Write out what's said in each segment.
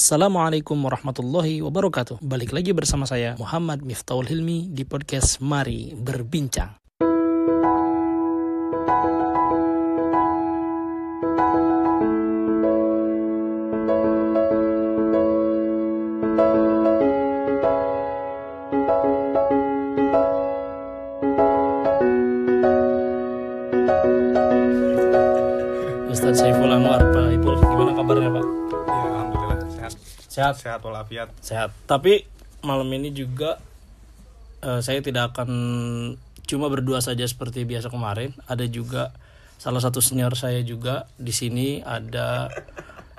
Assalamualaikum warahmatullahi wabarakatuh. Balik lagi bersama saya Muhammad Miftahul Hilmi di podcast Mari Berbincang. Sehat? Sehat walafiat. Sehat. Tapi malam ini juga eh, saya tidak akan cuma berdua saja seperti biasa kemarin. Ada juga salah satu senior saya juga di sini ada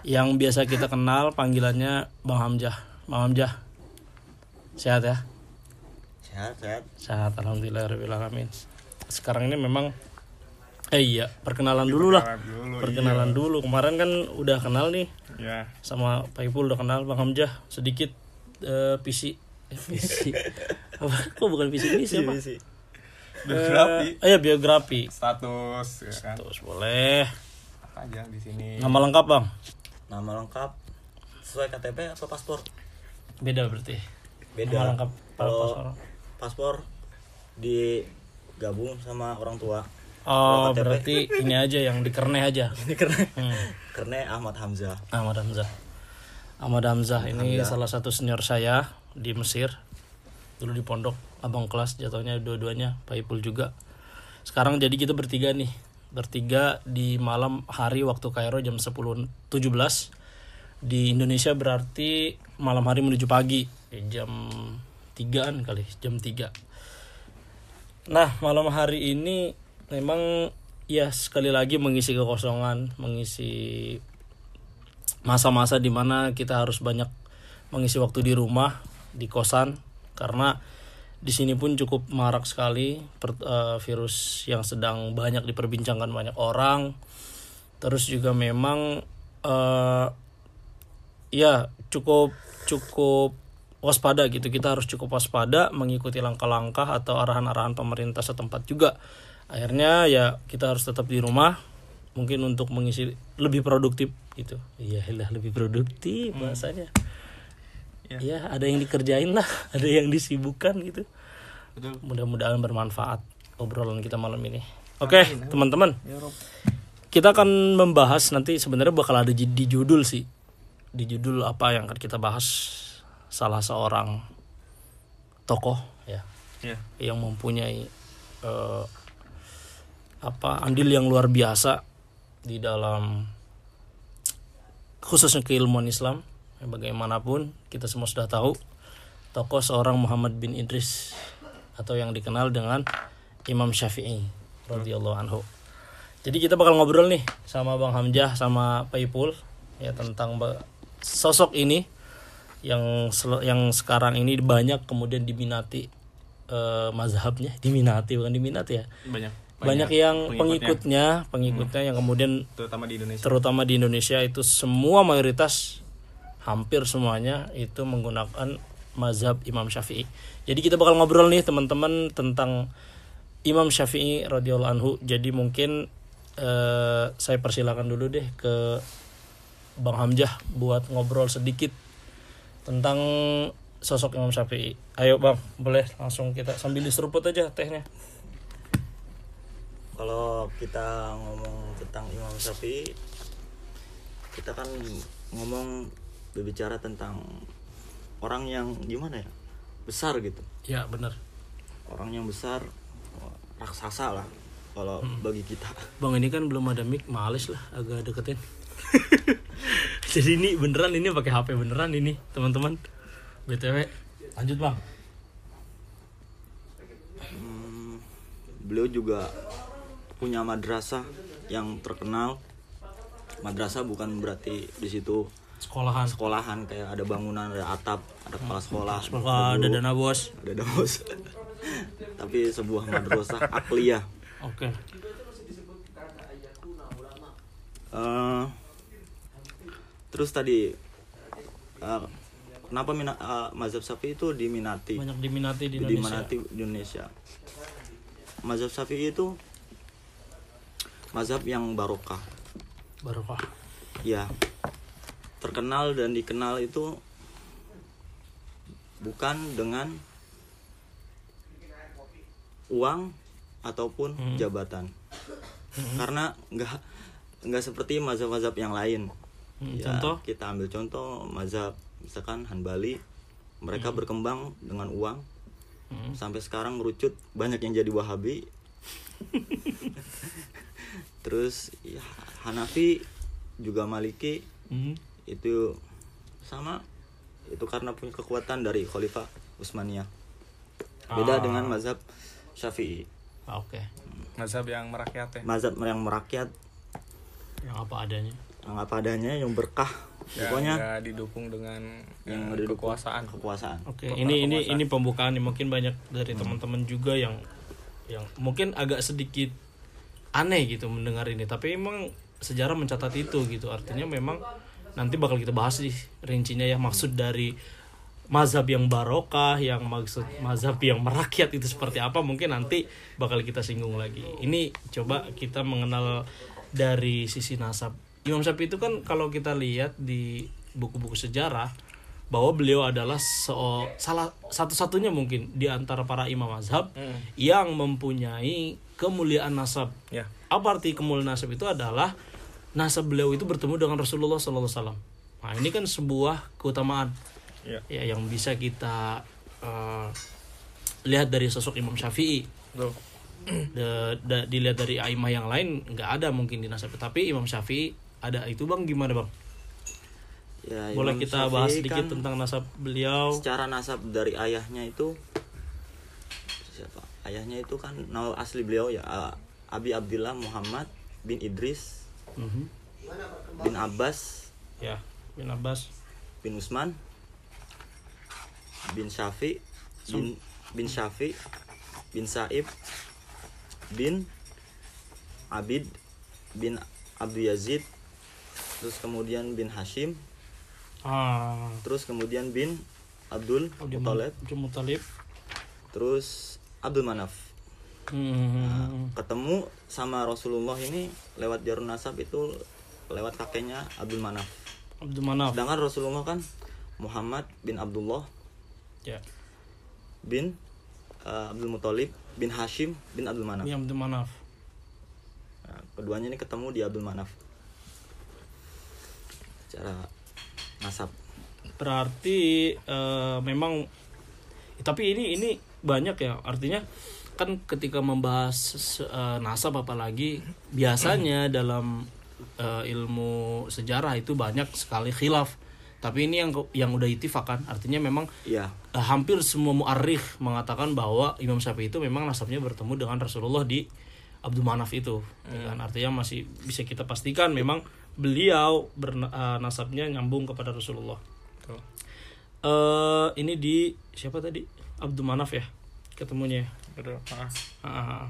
yang biasa kita kenal panggilannya Bang Hamzah. Bang Hamzah. Sehat ya? sehat sehat Sehat alhamdulillah alamin. Sekarang ini memang eh iya, perkenalan dulu lah. Perkenalan dulu, Perkenalan dulu. Kemarin kan udah kenal nih Ya, sama Pak Ipul udah kenal Bang Hamzah. Sedikit eh, PC eh, PC apa? Kok bukan PC ini siapa biografi, Eh, iya biografi. Status, ya kan. terus boleh. Apa aja di sini. nama lengkap bang? Nama lengkap. Sesuai KTP atau paspor? Beda berarti. Beda. Nama lengkap kalau paspor. paspor digabung sama orang tua oh KTP. berarti ini aja yang dikerneh aja. Ini karena hmm. karena Ahmad Hamzah. Ahmad Hamzah. Ahmad Hamzah ini salah satu senior saya di Mesir. Dulu di pondok abang kelas jatuhnya dua-duanya Pak Ipul juga. Sekarang jadi kita bertiga nih. Bertiga di malam hari waktu Kairo jam 10.17 di Indonesia berarti malam hari menuju pagi. Eh, jam 3an kali jam 3 nah malam hari ini memang ya sekali lagi mengisi kekosongan mengisi masa-masa di mana kita harus banyak mengisi waktu di rumah di kosan. Karena di sini pun cukup marak sekali per- eh, virus yang sedang banyak diperbincangkan banyak orang. Terus juga memang eh, ya cukup cukup waspada gitu. Kita harus cukup waspada mengikuti langkah-langkah atau arahan-arahan pemerintah setempat juga akhirnya ya kita harus tetap di rumah mungkin untuk mengisi lebih produktif gitu. Iya lah lebih produktif bahasanya. Ya. Ada yang dikerjain lah ada yang disibukkan gitu. Betul. mudah-mudahan bermanfaat obrolan kita malam ini. Oke teman-teman. Kita akan membahas nanti sebenarnya bakal ada di, judul sih. Di judul apa yang akan kita bahas. Salah seorang tokoh ya. Ya. yang mempunyai eh, apa andil yang luar biasa di dalam khususnya keilmuan Islam Ya, bagaimanapun kita semua sudah tahu tokoh seorang Muhammad bin Idris atau yang dikenal dengan Imam Syafi'i radhiyallahu anhu. Jadi kita bakal ngobrol nih sama Bang Hamzah sama Pak Ipul ya tentang sosok ini yang yang sekarang ini banyak kemudian diminati eh, mazhabnya, diminati bukan diminati ya. Banyak. Banyak, yang pengikutnya, pengikutnya yang kemudian terutama di Indonesia. terutama di Indonesia itu semua mayoritas hampir semuanya itu menggunakan mazhab Imam Syafi'i. Jadi kita bakal ngobrol nih teman-teman tentang Imam Syafi'i radhiyallahu anhu. Jadi mungkin eh, saya persilakan dulu deh ke Bang Hamzah buat ngobrol sedikit tentang sosok Imam Syafi'i. Ayo Bang, boleh langsung kita sambil diseruput aja tehnya. Kalau kita ngomong tentang Imam Syafi'i kita kan ngomong berbicara tentang orang yang gimana ya besar gitu Ya, benar. orang yang besar raksasa lah kalau bagi kita Bang ini kan belum ada mic, males lah agak deketin. Jadi ini beneran ini pakai HP beneran ini teman-teman. btw lanjut bang. Hmm, beliau juga punya madrasah yang terkenal madrasah bukan berarti di situ Sekolahan. sekolahan kayak ada bangunan ada atap ada kepala sekolah Sekolah ada dana bos. ada damos tapi sebuah madrasah akliyah Oke. Eh, terus tadi eh, kenapa mina, eh, mazhab Syafi'i itu diminati Banyak diminati di Indonesia. diminati di Indonesia mazhab Syafi'i itu mazhab yang barokah Barokah. ya terkenal dan dikenal itu bukan dengan uang ataupun Hmm. jabatan karena nggak nggak seperti mazhab-mazhab yang lain Hmm, Ya, contoh? kita ambil contoh mazhab misalkan Hanbali mereka berkembang dengan uang Hmm. sampai sekarang merucut banyak yang jadi Wahabi terus ya, Hanafi juga Maliki Hmm. itu sama itu karena punya kekuatan dari Khalifah Utsmaniyah beda Ah. dengan mazhab Syafi'i Ah, Oke. mazhab yang merakyat ya mazhab yang merakyat Yang apa adanya. yang apa adanya yang berkah yang pokoknya nggak didukung dengan yang eh, didukung kekuasaan kekuasaan Oke, Kekuasaan. ini ini ini pembukaan nih mungkin banyak dari teman-teman juga yang yang mungkin agak sedikit aneh gitu mendengar ini, tapi emang sejarah mencatat itu gitu. Artinya memang nanti bakal kita bahas sih rincinya ya maksud dari mazhab yang barokah, yang maksud mazhab yang merakyat itu seperti apa mungkin nanti bakal kita singgung lagi. Ini coba kita mengenal dari sisi nasab. Imam Syafi'i itu kan kalau kita lihat di buku-buku sejarah bahwa beliau adalah seo- salah satu-satunya mungkin di antara para imam mazhab yang mempunyai kemuliaan nasab. ya Apa arti kemuliaan nasab itu adalah nasab beliau itu bertemu dengan Rasulullah Sallallahu Alaihi Wasallam. Nah ini kan sebuah keutamaan ya ya yang bisa kita eh, lihat dari sosok Imam Syafi'i. betul Da- da- dilihat dari aimah yang lain nggak ada mungkin di nasab tapi Imam Syafi'i ada itu bang gimana bang? ya, Boleh Imam kita bahas Syafi'i sedikit kan tentang nasab beliau? secara nasab dari ayahnya itu siapa ayahnya itu kan nama asli beliau ya Abi Abdillah Muhammad bin Idris Mhm. bin Abbas Ya, bin Abbas. bin Usman bin Syafi bin bin Syafi bin Saib bin Abid bin Abdul Yazid terus kemudian bin Hashim Ah, terus kemudian bin Abdul Muthalib Abdul Muthalib. terus Abdul Manaf Hmm. ketemu sama Rasulullah ini lewat jalur nasab itu lewat kakeknya Abdul Manaf Abdul Manaf. sedangkan Rasulullah kan Muhammad bin Abdullah Ya, bin uh, Abdul Muthalib bin Hashim bin Abdul Manaf ini Abdul Manaf. Nah, keduanya ini ketemu di Abdul Manaf secara nasab Berarti eh, memang tapi ini ini banyak ya. Artinya kan ketika membahas eh, nasab apalagi biasanya dalam eh, ilmu sejarah itu banyak sekali khilaf. Tapi ini yang yang udah itifak kan artinya memang iya. eh, hampir semua muarikh mengatakan bahwa Imam Syafi'i itu memang nasabnya bertemu dengan Rasulullah di Abdul Manaf itu. Ya kan? Artinya masih bisa kita pastikan memang beliau bernasabnya nyambung kepada Rasulullah. Eh ini di siapa tadi Abdul Manaf ya ketemunya ya? betul Ah. Ah.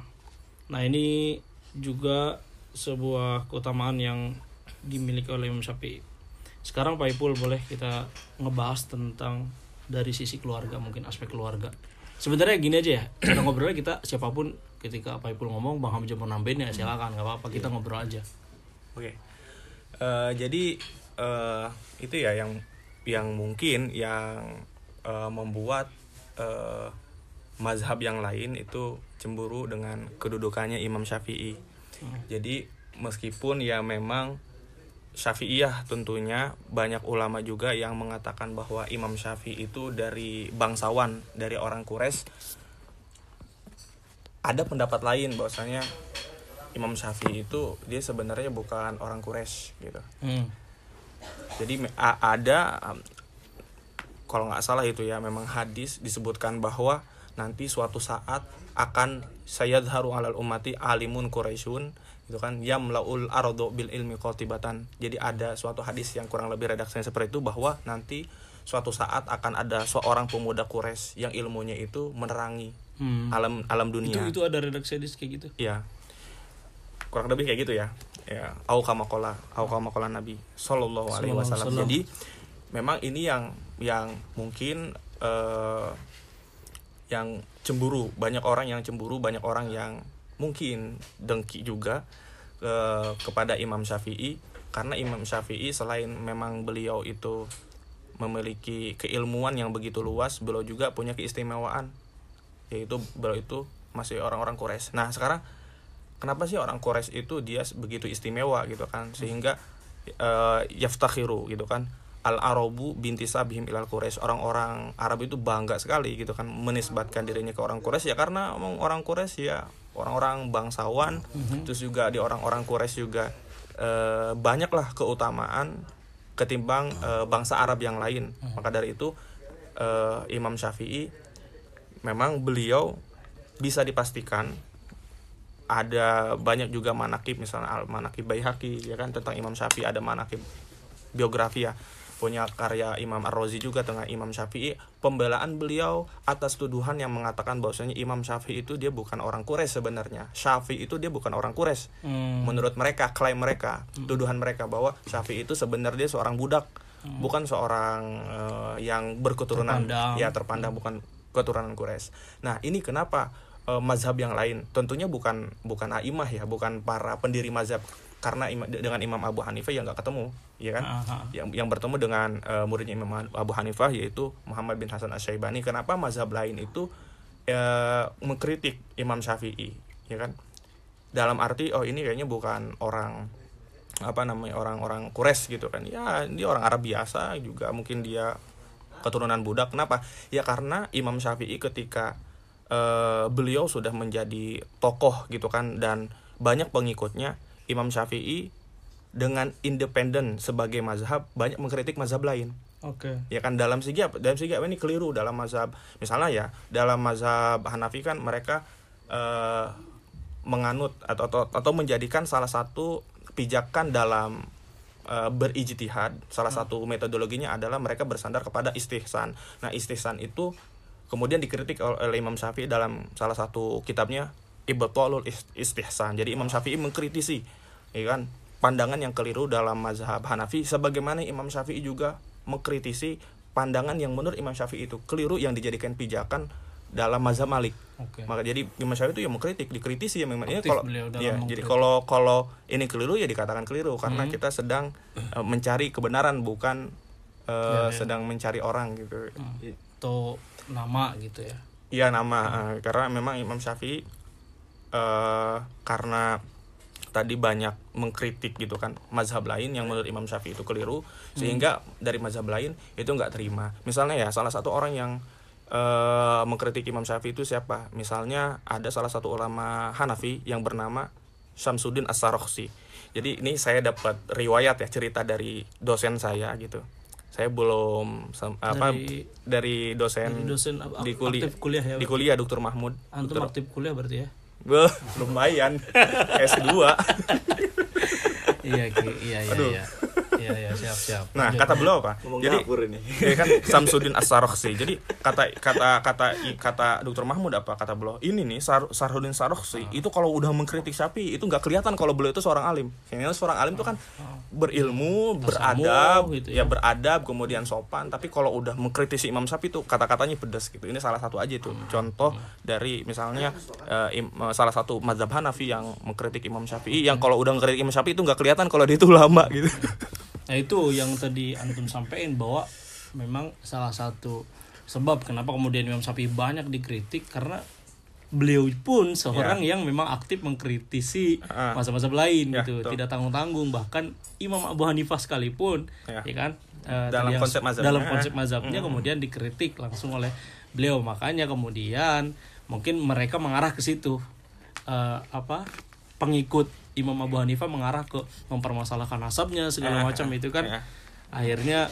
nah ini juga sebuah keutamaan yang dimiliki oleh Imam Syafi'i sekarang Pak Ipul boleh kita ngebahas tentang dari sisi keluarga mungkin aspek keluarga sebenarnya gini aja ya cara ngobrolnya kita siapa pun ketika Pak Ipul ngomong Bang Hamzah mau nambahin ya silakan nggak apa-apa kita ngobrol aja Oke. Eh, jadi eh, itu ya yang yang mungkin yang eh, membuat eh, mazhab yang lain itu cemburu dengan kedudukannya Imam Syafi'i. Jadi meskipun ya memang Syafi'iyah tentunya banyak ulama juga yang mengatakan bahwa Imam Syafi'i itu dari bangsawan dari orang Quraisy. Ada pendapat lain bahwasanya Imam Syafi'i itu dia sebenarnya bukan orang Quraisy gitu. hmm. Jadi ada kalau nggak salah itu ya memang hadis disebutkan bahwa nanti suatu saat akan sayadharu alal ummati alimun Quraisyun itu kan yamlaul ardo bil ilmi qatibatan. Jadi ada suatu hadis yang kurang lebih redaksinya seperti itu bahwa nanti suatu saat akan ada seorang pemuda Quraisy yang ilmunya itu menerangi Hmm. alam alam dunia. itu itu ada redaksi hadis kayak gitu Iya. Kurang lebih kayak gitu ya. Ya, au kama qala, au kama qala Nabi sallallahu alaihi wasallam. Jadi memang ini yang yang mungkin eh, yang cemburu, banyak orang yang cemburu, banyak orang yang mungkin dengki juga eh, kepada Imam Syafi'i. Karena Imam Syafi'i selain memang beliau itu memiliki keilmuan yang begitu luas beliau juga punya keistimewaan. Yaitu beliau itu masih orang-orang Quraisy. Nah sekarang kenapa sih orang Quraisy itu dia begitu istimewa gitu kan? Sehingga uh, yaftakhiru gitu kan al arabu binti sabihim ilal Quraisy. Orang-orang Arab itu bangga sekali gitu kan menisbatkan dirinya ke orang Quraisy. Ya karena omong orang Quraisy ya orang-orang bangsawan. Mm-hmm. terus juga di orang-orang Quraisy juga uh, banyaklah keutamaan ketimbang uh, bangsa Arab yang lain. Mm-hmm. maka dari itu uh, Imam Syafi'i memang beliau bisa dipastikan ada banyak juga manakib misalnya al manakib Baihaqi ya kan tentang Imam Syafi'i ada manakib biografi ya punya karya Imam Ar-Razi juga tentang Imam Syafi'i pembelaan beliau atas tuduhan yang mengatakan bahwasanya Imam Syafi'i itu dia bukan orang Quraisy sebenarnya Syafi'i itu dia bukan orang Quraisy hmm. menurut mereka klaim mereka hmm. tuduhan mereka bahwa Syafi'i itu sebenarnya seorang budak hmm. bukan seorang uh, yang berketurunan terpandang. ya terpandang bukan keturunan Quraisy nah ini kenapa uh, mazhab yang lain tentunya bukan bukan aimah ya bukan para pendiri mazhab karena ima, dengan Imam Abu Hanifah yang nggak ketemu ya kan? Uh-huh. yang yang bertemu dengan uh, muridnya Imam Abu Hanifah yaitu Muhammad bin Hasan Asy-Syaibani. Kenapa mazhab lain itu uh, mengkritik Imam Syafi'i ya kan? Dalam arti oh ini kayaknya bukan orang apa namanya orang-orang Quraisy gitu kan? Ya dia orang Arab biasa juga mungkin dia keturunan budak. Kenapa? Ya karena Imam Syafi'i ketika uh, beliau sudah menjadi tokoh gitu kan dan banyak pengikutnya Imam Syafi'i dengan independen sebagai mazhab banyak mengkritik mazhab lain. Oke. Okay. Ya kan dalam segi apa? Dalam segi apa ini keliru dalam mazhab. Misalnya ya dalam mazhab Hanafi kan mereka uh, menganut atau, atau atau menjadikan salah satu pijakan dalam uh, berijtihad salah hmm. satu metodologinya adalah mereka bersandar kepada istihsan. Nah, istihsan itu kemudian dikritik oleh Imam Syafi'i dalam salah satu kitabnya Ibtalul Istihsan. Jadi Imam Syafi'i mengkritisi ya kan pandangan yang keliru dalam mazhab Hanafi sebagaimana Imam Syafi'i juga mengkritisi pandangan yang menurut Imam Syafi'i itu keliru yang dijadikan pijakan dalam mazhab Malik. Okay. Maka jadi Imam Syafi'i itu yang mengkritik, dikritisi ya memang ini kalau ya jadi kalau kalau ini keliru ya dikatakan keliru karena hmm. kita sedang uh, mencari kebenaran bukan uh, ya, ya. sedang mencari orang gitu. Hmm. Itu nama gitu ya. Iya nama hmm. uh, karena memang Imam Syafi'i uh, karena tadi banyak mengkritik gitu kan mazhab lain yang menurut Imam Syafi'i itu keliru sehingga hmm. dari mazhab lain itu nggak terima. Misalnya ya salah satu orang yang uh, mengkritik Imam Syafi'i itu siapa? Misalnya ada salah satu ulama Hanafi yang bernama Syamsuddin as jadi ini saya dapat riwayat ya cerita dari dosen saya gitu. Saya belum apa dari, dari dosen, dari dosen di kuliah, kuliah ya, di kuliah Dokter Mahmud antum aktif kuliah berarti ya lumayan. S2. iya, iya, iya, Aduh. iya. Iya, iya, siap, siap. Nah, kata beliau apa? Ngomong Jadi, ini. Ya kan Samsudin as sih. Jadi kata kata kata kata Dokter Mahmud apa kata beliau? Ini nih Sar, Sarhudin Sarokhsi ah. itu kalau udah mengkritik sapi itu nggak kelihatan kalau beliau itu seorang alim. Yang seorang alim itu kan ah. berilmu, beradab, gitu ya. ya beradab, kemudian sopan. Tapi kalau udah mengkritisi Imam Sapi itu kata-katanya pedas gitu. Ini salah satu aja itu hmm. contoh dari misalnya uh, im, uh, salah satu mazhab Hanafi yang mengkritik Imam Syafi'i yang kalau udah mengkritik Imam Syafi'i itu nggak kelihatan kalau dia itu lama gitu. Nah itu yang tadi antum sampaikan bahwa memang salah satu sebab kenapa kemudian Imam Syafi'i banyak dikritik karena beliau pun seorang yeah. yang memang aktif mengkritisi ah. masa-masa lain yeah, gitu, betul. tidak tanggung-tanggung bahkan Imam Abu Hanifah sekalipun yeah. ya kan uh, dalam konsep mazhabnya, dalam konsep mazhabnya mm. kemudian dikritik langsung oleh beliau makanya kemudian mungkin mereka mengarah ke situ uh, apa pengikut Imam Abu Hanifah mengarah ke mempermasalahkan nasabnya segala macam itu kan yeah. akhirnya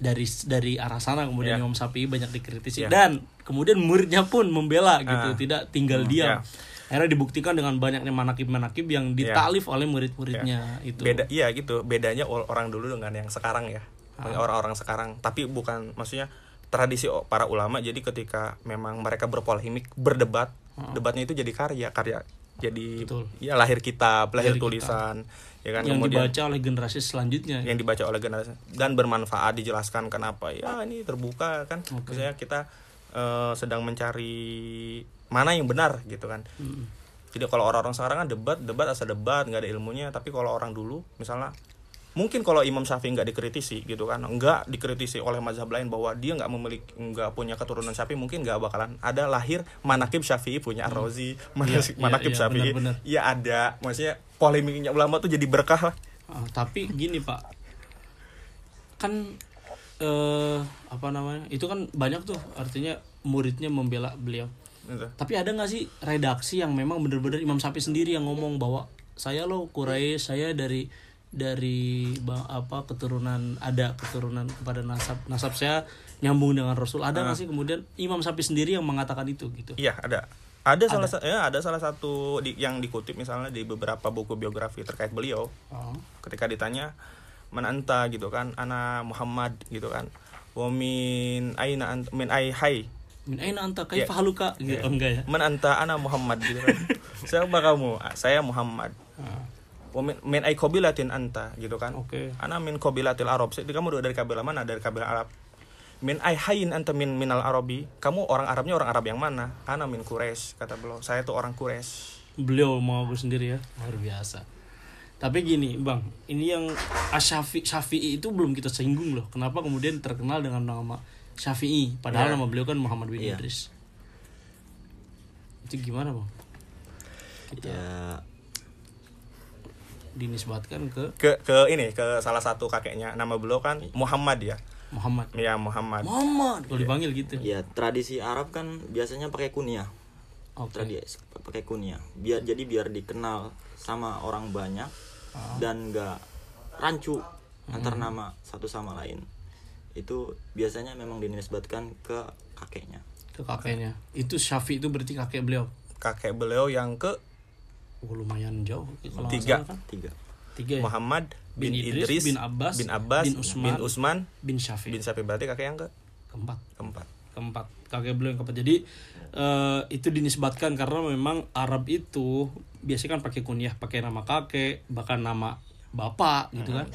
dari dari arah sana kemudian yeah. Imam Syafi'i banyak dikritisi yeah. dan kemudian muridnya pun membela gitu uh. tidak tinggal hmm, diam yeah. akhirnya dibuktikan dengan banyaknya manakib-manakib yang iya. ditalif yeah. oleh murid-muridnya yeah. itu beda iya gitu bedanya orang dulu dengan yang sekarang ya orang-orang sekarang tapi bukan maksudnya tradisi para ulama jadi ketika memang mereka berpolemik berdebat uh. debatnya itu jadi karya karya jadi Betul. ya lahir kitab lahir, lahir tulisan kita. ya kan yang kemudian dibaca oleh generasi selanjutnya yang dibaca oleh generasi dan bermanfaat dijelaskan kenapa ya ini terbuka kan okay. misalnya kita uh, sedang mencari mana yang benar gitu kan hmm. jadi kalau orang-orang sekarang kan debat debat asal debat nggak ada ilmunya tapi kalau orang dulu misalnya mungkin kalau Imam Syafi'i nggak dikritisi gitu kan nggak dikritisi oleh mazhab lain bahwa dia nggak memiliki nggak punya keturunan Syafi'i mungkin nggak bakalan ada lahir manakib Syafi'i punya Ar-Razi manakib, iya, manakib iya, Syafi'i. ya ada. Maksudnya polemiknya ulama tuh jadi berkah lah. Ah, tapi gini pak. Kan eh apa namanya itu kan banyak tuh artinya muridnya membela beliau. Gitu. tapi ada nggak sih redaksi yang memang bener-bener Imam Syafi'i sendiri yang ngomong bahwa saya loh Quraisy saya dari dari ba- apa keturunan ada keturunan kepada nasab nasab saya nyambung dengan Rasul. Ada nggak sih kemudian Imam Syafi'i sendiri yang mengatakan itu gitu? Iya ada. Ada, salah sa- ya, ada salah satu di- yang dikutip misalnya di beberapa buku biografi terkait beliau. Oh. ketika ditanya mana anta? gitu kan ana Muhammad gitu kan. Wa min aina ant min ai hai? Min aina anta? Ya. kaifa haluka? Gitu Oh, enggak ya? Man anta ana Muhammad gitu kan. Siapa kamu? "Ah, saya Muhammad. Wa min, ai qabilatin anta gitu kan? Oke. Ana min qabilatil arab. Jadi kamu dari kabilah mana? Dari kabilah Arab. Min ai hayin anta min minal arabi. Kamu orang Arabnya orang Arab yang mana? Ana min Quraisy kata beliau. Saya tuh orang Quraisy. Beliau mengaku sendiri ya. Luar biasa. Tapi gini bang ini yang Asyafi Syafi'i itu belum kita singgung loh. Kenapa kemudian terkenal dengan nama Syafi'i? Padahal Iya. nama beliau kan Muhammad bin Iya. Idris. Itu gimana bang? Kita ya dinisbatkan ke ke ke ini ke salah satu kakeknya. Nama beliau kan Muhammad ya? Muhammad. Ya Muhammad. Muhammad. Kalau dipanggil gitu. Ya tradisi Arab kan biasanya pakai kunyah. Oke. Tradisi pakai kunyah. Biar jadi biar dikenal sama orang banyak Ah. dan nggak rancu antar Hmm. nama satu sama lain. Itu biasanya memang dinisbatkan ke kakeknya. Ke kakeknya. Itu Syafi'i itu berarti kakek beliau? Kakek beliau yang ke oh, lumayan jauh kalau Tiga. kan tiga. Tiga ya? Muhammad bin, Bin Idris, Idris, bin Abbas, bin Abbas bin Usman, bin Usman bin Syafi'i. bin Syafi'i. Berarti kakek yang ke? Keempat. Keempat. Keempat. Kakek beliau yang keempat. Jadi eh, itu dinisbatkan karena memang Arab itu biasanya kan pakai kunyah pakai nama kakek bahkan nama bapak gitu kan.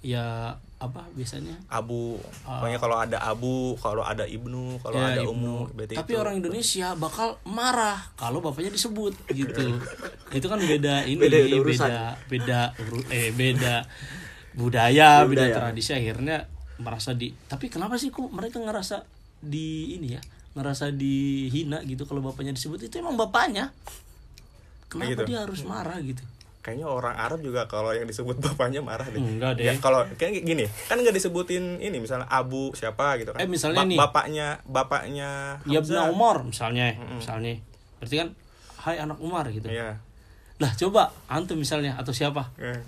Ya apa biasanya Abu pokoknya kalau ada Abu kalau ada Ibnu kalau Ya, ada Ibnu. Ummu berarti tapi itu orang Indonesia bakal marah kalau bapaknya disebut gitu itu kan beda ini Beda- beda beda urusan. beda eh beda budaya, beda Budaya. tradisi akhirnya merasa di tapi kenapa sih kok mereka ngerasa di ini ya ngerasa dihina gitu kalau bapaknya disebut itu emang bapaknya kenapa Gitu. dia harus marah gitu kayaknya orang Arab juga kalau yang disebut bapaknya marah deh. Enggak deh. ya kalau kayak gini kan nggak disebutin ini misalnya Abu siapa gitu kan. Eh, misalnya nih. bapaknya bapaknya ya Hamzah. Umar misalnya misalnya. Berarti kan Hai anak Umar gitu. Iya. lah coba antum misalnya atau siapa? Eh.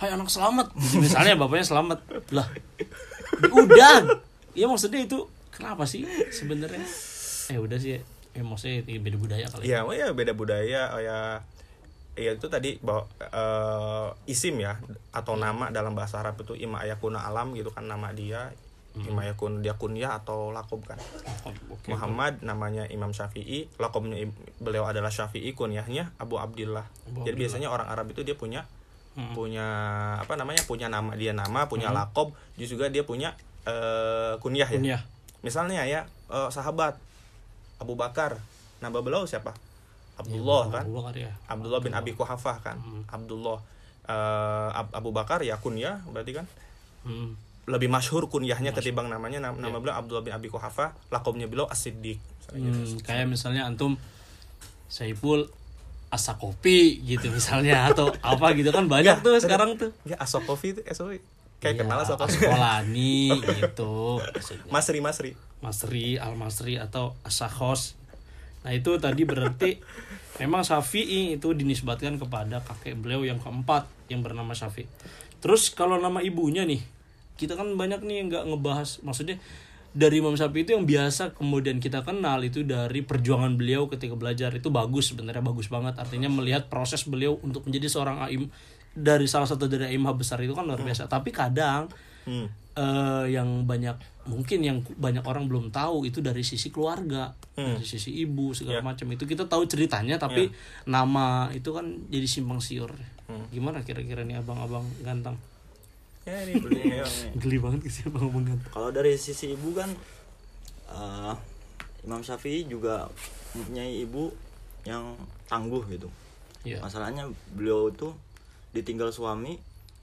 Hai anak selamat. Misalnya bapaknya selamat. Lah udah ya maksudnya itu kenapa sih sebenarnya? Eh udah sih ya maksudnya beda budaya kali Iya, oh ya beda budaya, oh ya ya itu tadi bahwa eh, isim ya atau nama dalam bahasa Arab itu ima ayakuna alam gitu kan nama dia ima yakun dia kunyah atau lakob kan Oh, oke. Muhammad namanya Imam Syafi'i lakobnya beliau adalah Syafi'i kunyahnya Abu Abdillah Abu jadi Abdillah. biasanya orang Arab itu dia punya Hmm. punya apa namanya punya nama dia nama punya lakob juga dia punya eh, kunyah ya Kunyah. misalnya ya eh, sahabat Abu Bakar nama beliau siapa Abdullah kan? Abu Bakar ya. Abdullah bin Abi Kuhafah kan? Abdullah. Eh, Ab- Abu Bakar ya kunyah berarti kan? Hmm. lebih masyhur kunyahnya ketimbang namanya. Nama, nama beliau Abdullah bin Abi Kuhafah lakobnya beliau As-Siddiq. Gitu. Hmm, kayak misalnya antum Saiful asa kopi gitu misalnya atau apa gitu kan banyak Enggak, tuh sekarang tuh. Ya Asokofi itu eh, sorry. kayak Iya, kenal Asokofi Askolani gitu maksudnya. Masri Masri. Masri, Al Masri atau Asahos. Nah itu tadi berarti memang Syafi'i itu dinisbatkan kepada kakek beliau yang keempat yang bernama Syafi'i. Terus kalau nama ibunya nih, kita kan banyak nih yang nggak ngebahas, maksudnya dari Imam Syafi'i itu yang biasa kemudian kita kenal itu dari perjuangan beliau ketika belajar. Itu bagus sebenarnya bagus banget. Artinya melihat proses beliau untuk menjadi seorang aim dari salah satu dari imam besar itu kan luar biasa. Tapi kadang hmm. eh, yang banyak mungkin yang banyak orang belum tahu itu dari sisi keluarga dari sisi ibu segala macam. Itu kita tahu ceritanya tapi nama itu kan jadi simpang siur. Gimana kira-kira nih abang-abang ganteng? Ya ini beliau geli banget sih abang-abang ganteng. Kalau dari sisi ibu kan eh, Imam Syafi'i juga mempunyai ibu yang tangguh gitu. Iya. masalahnya beliau itu ditinggal suami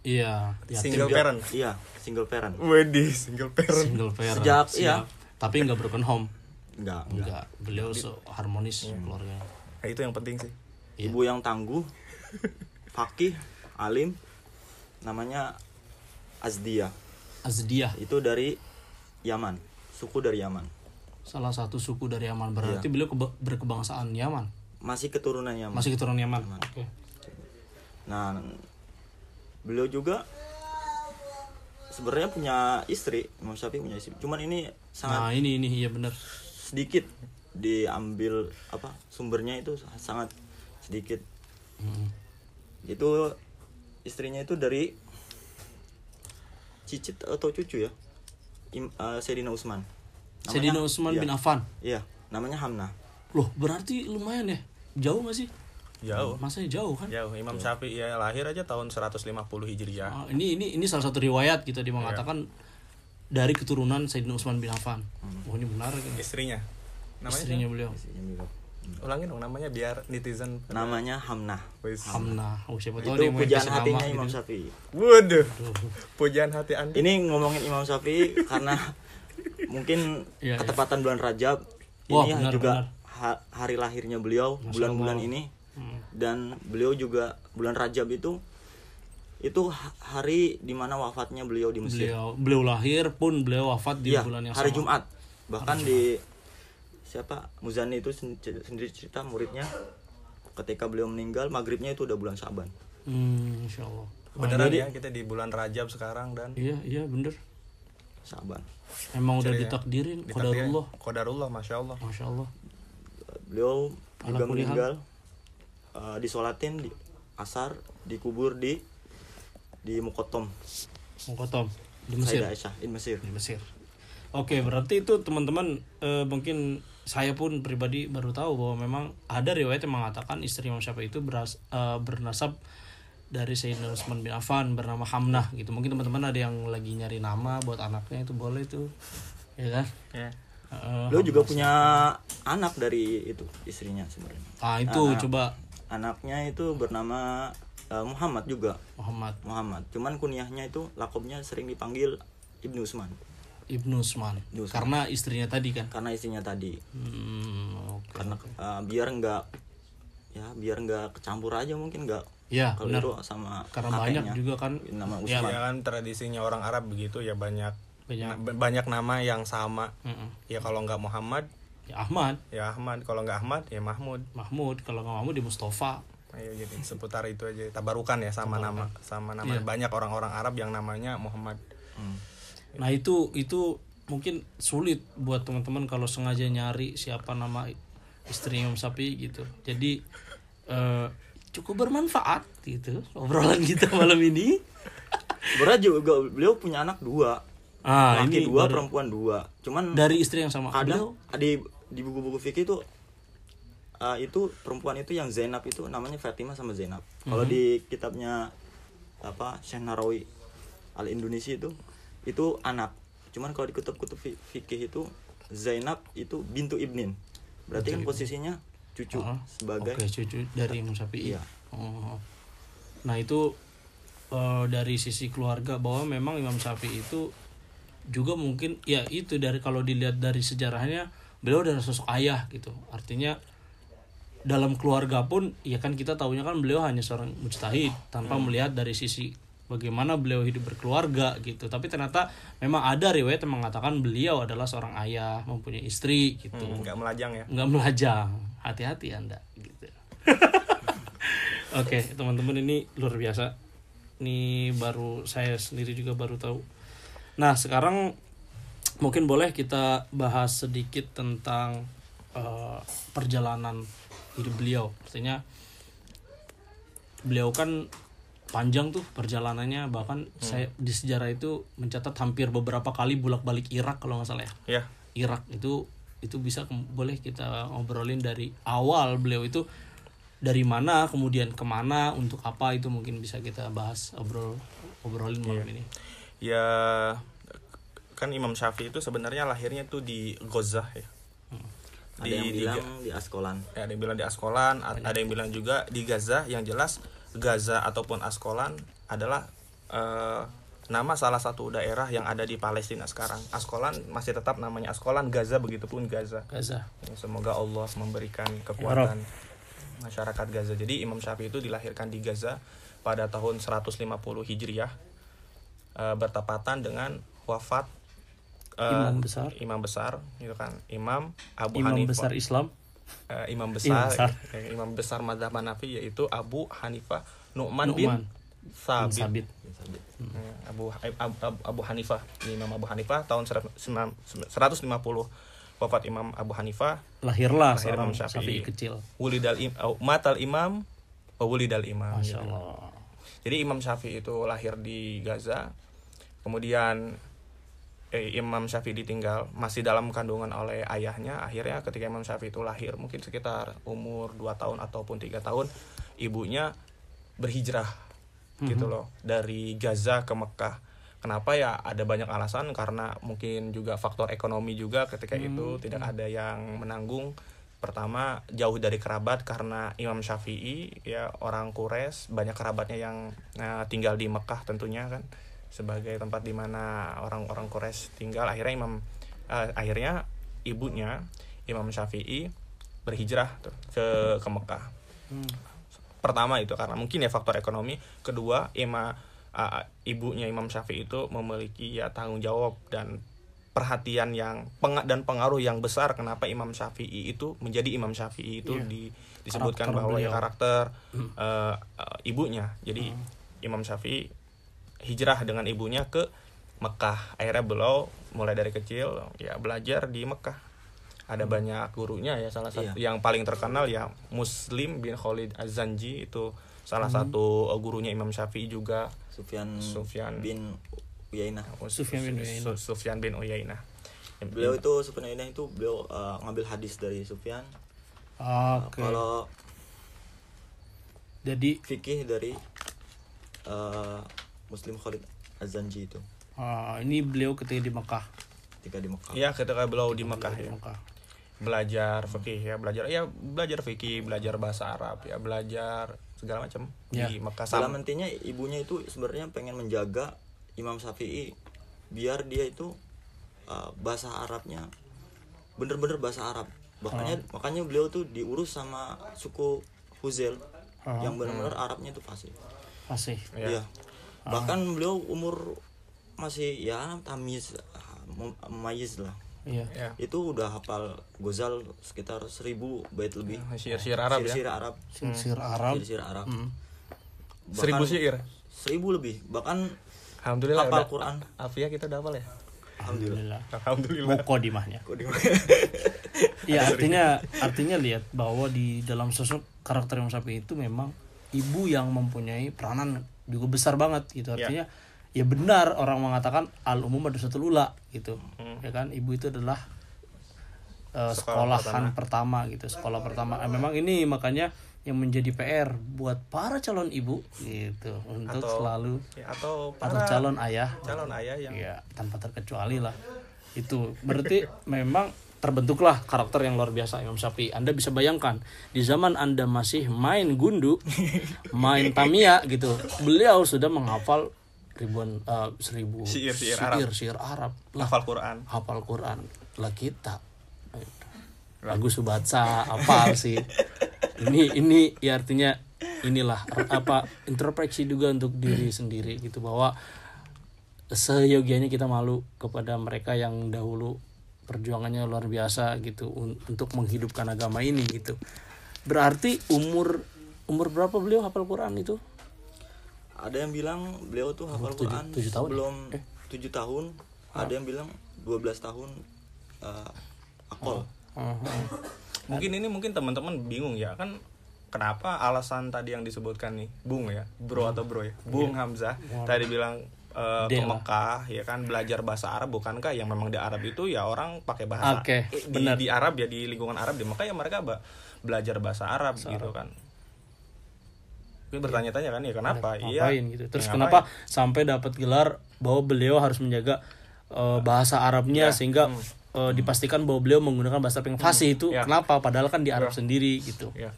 iya yatim Single parent. Iya, single parent. Wedi, single parent. single parent Sejak- siap. iya. tapi nggak broken home Enggak, enggak. enggak beliau so harmonis keluarganya Nah, itu yang penting sih. Iya. Ibu yang tangguh, fakih, alim, namanya Azdia. Azdiah Itu dari Yaman, suku dari Yaman. salah satu suku dari Yaman Iya. berarti beliau keba- berkebangsaan Yaman Masih keturunan Yaman. masih keturunan Yaman oke Nah, beliau juga sebenarnya punya istri, Imam Syafi'i punya istri. Cuman ini sangat nah ini ini iya benar sedikit diambil apa sumbernya itu sangat sedikit. Hmm. Itu istrinya itu dari cicit atau cucu ya? Im, eh, Sayyidina Utsman. Namanya- Sayyidina Utsman iya, bin Affan Iya, namanya Hamnah. loh berarti lumayan ya jauh gak sih Jauh. masanya jauh kan Jauh. Imam Syafi'i ya lahir aja tahun 150 Hijriah. Ah, ini ini ini salah satu riwayat gitu dia mengatakan dari keturunan Sayyidina Utsman bin Affan oh ini benar kan Istrinya. Namanya istrinya beliau Istrinya beliau. siapa? Ulangin dong namanya biar netizen Namanya Hamnah. Wis. Hamna oh siapa tahu Itu pujaan kasih hatinya nama Imam gitu. Syafi'i. Waduh. Pujaan hati Anda. Ini ngomongin Imam Syafi'i karena mungkin Iya, iya. ketepatan bulan Rajab Wah, ini benar, juga benar. ha- hari lahirnya beliau bulan-bulan ini Hmm. dan beliau juga bulan Rajab itu itu ha- hari di mana wafatnya beliau di Mesir. beliau beliau lahir pun beliau wafat di Iya, bulan yang hari sama Jumat. Bahkan di siapa Muzani itu sen- sendiri cerita muridnya ketika beliau meninggal maghribnya itu udah bulan Syaban. hmm, insya Allah Beneran jadi- ya kita di bulan Rajab sekarang dan iya iya bener Syaban. emang udah Jadi ya, ditakdirin ditakdirin. qadarullah Qadarullah, masya Allah. masya Allah beliau juga hal. Meninggal uh, disolatin di asar dikubur di di Mukotom. Mukotom di Mesir. Aisyah di Mesir. Di Mesir. Oke berarti itu teman-teman eh, mungkin saya pun pribadi baru tahu bahwa memang ada riwayat yang mengatakan istri Imam Syafi'i itu beras, eh, bernasab dari Sayyidina Utsman bin Affan bernama Hamnah gitu. Mungkin teman-teman ada yang lagi nyari nama buat anaknya itu boleh itu ya kan? Ya. Eh, beliau juga punya anak dari itu istrinya sebenarnya. Ah itu Anak. coba anaknya itu bernama uh, Muhammad juga. Muhammad. Muhammad. Cuman kunyahnya itu lakobnya sering dipanggil Ibnu Usman. Ibnu Usman. Ibnu Utsman. karena istrinya tadi kan? Karena istrinya tadi. Hmm, oke. Karena uh, biar nggak ya biar nggak kecampur aja mungkin nggak ya kalau benar. itu sama karena kakeknya. banyak juga kan? Nama ya, Usman. Ya kan tradisinya orang Arab begitu ya banyak banyak. banyak nama yang sama. Mm-mm. Ya kalau nggak Muhammad, ya Ahmad ya Ahmad. Kalau nggak Ahmad, ya Mahmud. Mahmud kalau nggak Mahmud di Mustafa Ayo gitu seputar itu aja. Tabarukan ya sama nama sama nama Iya. banyak orang-orang Arab yang namanya Muhammad. Hmm. nah itu itu mungkin sulit buat teman-teman kalau sengaja nyari siapa nama istri Imam Syafi'i gitu jadi eh, cukup bermanfaat gitu obrolan kita malam ini Sebenarnya juga beliau punya anak dua, ah laki ini dua, baru- perempuan dua. Cuman dari istri yang sama Beliau- di di buku-buku fikih itu uh, itu perempuan itu yang Zainab itu namanya Fatimah sama Zainab. Kalau Mhm. di kitabnya apa Syekh Narawi Al Indonesia itu itu anak. Cuman kalau di kutub-kutub fi- fikih itu Zainab itu bintu ibnin. Berarti kan posisinya cucu Ah, sebagai oke cucu dari Imam Syafi'i Iya. Oh. nah itu eh, dari sisi keluarga bahwa memang Imam Syafi'i itu juga mungkin ya itu dari kalau dilihat dari sejarahnya beliau adalah sosok ayah gitu. Artinya dalam keluarga pun ya kan kita tahunya kan beliau hanya seorang mujtahid tanpa melihat dari sisi bagaimana beliau hidup berkeluarga gitu. Tapi ternyata memang ada riwayat yang mengatakan beliau adalah seorang ayah mempunyai istri gitu. Hmm, nggak melajang ya. nggak melajang. Hati-hati anda gitu. Oke teman-teman ini luar biasa. Ini baru saya sendiri juga baru tahu. Nah sekarang mungkin boleh kita bahas sedikit tentang eh, perjalanan hidup beliau. Artinya beliau kan panjang tuh perjalanannya. Bahkan saya di sejarah itu mencatat hampir beberapa kali bolak-balik Irak kalau nggak salah ya. Ya. Irak itu itu bisa boleh kita ngobrolin dari awal beliau itu dari mana kemudian ke mana untuk apa itu mungkin bisa kita bahas obrol obrolin malam ini. Ya kan Imam Syafi'i itu sebenarnya lahirnya tuh di Gaza ya. ada yang di, bilang di Askolan. Ya, ada yang bilang di Askolan, a- ada yang bilang juga di Gaza. Yang jelas Gaza ataupun Askolan adalah eh, nama salah satu daerah yang ada di Palestina sekarang. Askolan masih tetap namanya Askolan Gaza begitupun Gaza. Gaza Semoga Allah memberikan kekuatan masyarakat Gaza. Jadi Imam Syafi'i itu dilahirkan di Gaza pada tahun 150 Hijriah eh, bertepatan dengan wafat eh, Imam besar. Imam besar gitu kan. Imam Abu imam Hanifah. besar Islam Eh, imam Imam besar besar. eh, imam besar mazhab Hanafi yaitu Abu Hanifah Nu'man bin Nu'man bin Sabit. Sabit Eh, Abu, Abu, Abu, Abu Hanifah Imam Abu Hanifah tahun 150 wafat Imam Abu Hanifah lahirlah Lahir Imam Syafi'i. Kecil wulidal im, matal imam wulidal imam Masya gitu. Allah Jadi Imam Syafi'i itu lahir di Gaza. Kemudian eh, Imam Syafi'i ditinggal masih dalam kandungan oleh ayahnya. Akhirnya ketika Imam Syafi'i itu lahir mungkin sekitar umur 2 tahun ataupun tiga tahun, ibunya berhijrah gitu loh dari Gaza ke Mekah. Kenapa ya ada banyak alasan karena mungkin juga faktor ekonomi juga ketika itu tidak ada yang menanggung pertama jauh dari kerabat karena Imam Syafi'i ya orang Quraisy banyak kerabatnya yang eh, tinggal di Mekah tentunya kan sebagai tempat di mana orang-orang Quraisy tinggal. Akhirnya Imam eh, akhirnya ibunya Imam Syafi'i berhijrah tuh ke ke Mekah. Pertama itu karena mungkin ya faktor ekonomi. Kedua ima uh, ibunya Imam Syafi'i itu memiliki ya tanggung jawab dan perhatian yang peng dan pengaruh yang besar kenapa Imam Syafi'i itu menjadi Imam Syafi'i itu Iya. di, disebutkan Karakter bahwa ya beliau. karakter uh, uh, ibunya. Jadi Imam Syafi'i hijrah dengan ibunya ke Mekah. Akhirnya beliau mulai dari kecil ya belajar di Mekah. Ada banyak gurunya ya salah satu Iya. yang paling terkenal ya Muslim bin Khalid Az-Zanji. Itu salah satu uh, gurunya Imam Syafi'i juga. Sufyan, Sufyan. bin Uyainah. Sufyan bin Uyainah. Su- Sufyan bin Uyainah. Beliau itu Sufyan Uyainah itu beliau uh, ngambil hadis dari Sufyan. Oke. kalau jadi fikih dari uh, Muslim Khalid Az-Zanji itu. Ah, ini beliau ketika di Mekah. Ketika di Mekah. Ya ketika beliau di Mekah ya. Mekah. Belajar fikih ya. Belajar ya belajar fikih belajar bahasa Arab ya. Belajar segala macam Ya. di Mekah. Dalam intinya ibunya itu sebenarnya pengen menjaga Imam Syafi'i biar dia itu uh, bahasa Arabnya bener-bener bahasa Arab. Makanya makanya beliau tuh diurus sama suku Huzel Ah. yang benar-benar Arabnya itu fasih. Masih Ya. Iya. Bahkan beliau umur masih ya tamiz mayiz lah. Iya. Ya itu udah hafal Ghazal sekitar seribu bait lebih. Syair-syair Arab ya. Syair Arab. Sir Arab. Syair Arab. Hmm. seribu Bahkan syair seribu lebih. Bahkan Alhamdulillah hafal udah- Quran. Alfiah kita udah hafal ya? Alhamdulillah. Alhamdulillah. Mukodimahnya di- ya artinya artinya lihat bahwa di dalam sosok karakter Imam Syafi'i itu memang ibu yang mempunyai peranan juga besar banget gitu. Artinya ya benar orang mengatakan al umum madrasatul ula gitu. Ya kan? Ibu itu adalah eh, Sekolah sekolahan pertama. gitu. Sekolah pertama. Eh, memang ini makanya yang menjadi PR buat para calon ibu gitu. Untuk Atau- selalu Ya, atau atau para calon ayah. calon ayah yang ya tanpa terkecuali lah itu. Berarti memang terbentuklah karakter yang luar biasa. Imam Syafi'i Anda bisa bayangkan di zaman Anda masih main gundu main tamia gitu beliau sudah menghafal ribuan eh, seribu Arab. syair Arab. Lah hafal Quran. hafal Quran. Lah kita. Lagu Subatsa apa sih. Ini ini ya artinya inilah apa introspeksi juga untuk diri sendiri gitu bahwa seyogianya kita malu kepada mereka yang dahulu perjuangannya luar biasa gitu un- untuk menghidupkan agama ini gitu. Berarti umur umur berapa beliau hafal Quran itu? Ada yang bilang beliau tuh hafal tujuh- Quran tujuh tahun ya? sebelum tujuh tahun. Ada yang bilang 12 tahun uh, akol. Mungkin ini mungkin teman-teman bingung ya kan kenapa alasan tadi yang disebutkan nih Bung ya bro atau bro ya? Bung Hamzah tadi bilang eh, ke. Mekah ya kan belajar bahasa Arab bukankah yang memang di Arab itu ya orang pakai bahasa Oke, eh, di, di Arab ya di lingkungan Arab di Mekah ya mereka belajar bahasa Arab gitu kan. Mungkin bertanya-tanya kan ya kenapa? iya. ngapain gitu. Terus Ya, kenapa sampai dapat gelar bahwa beliau harus menjaga eh, bahasa Arabnya sehingga eh, dipastikan bahwa beliau menggunakan bahasa Arab yang fasih itu Ya. kenapa? Padahal kan di Arab sendiri gitu. Ya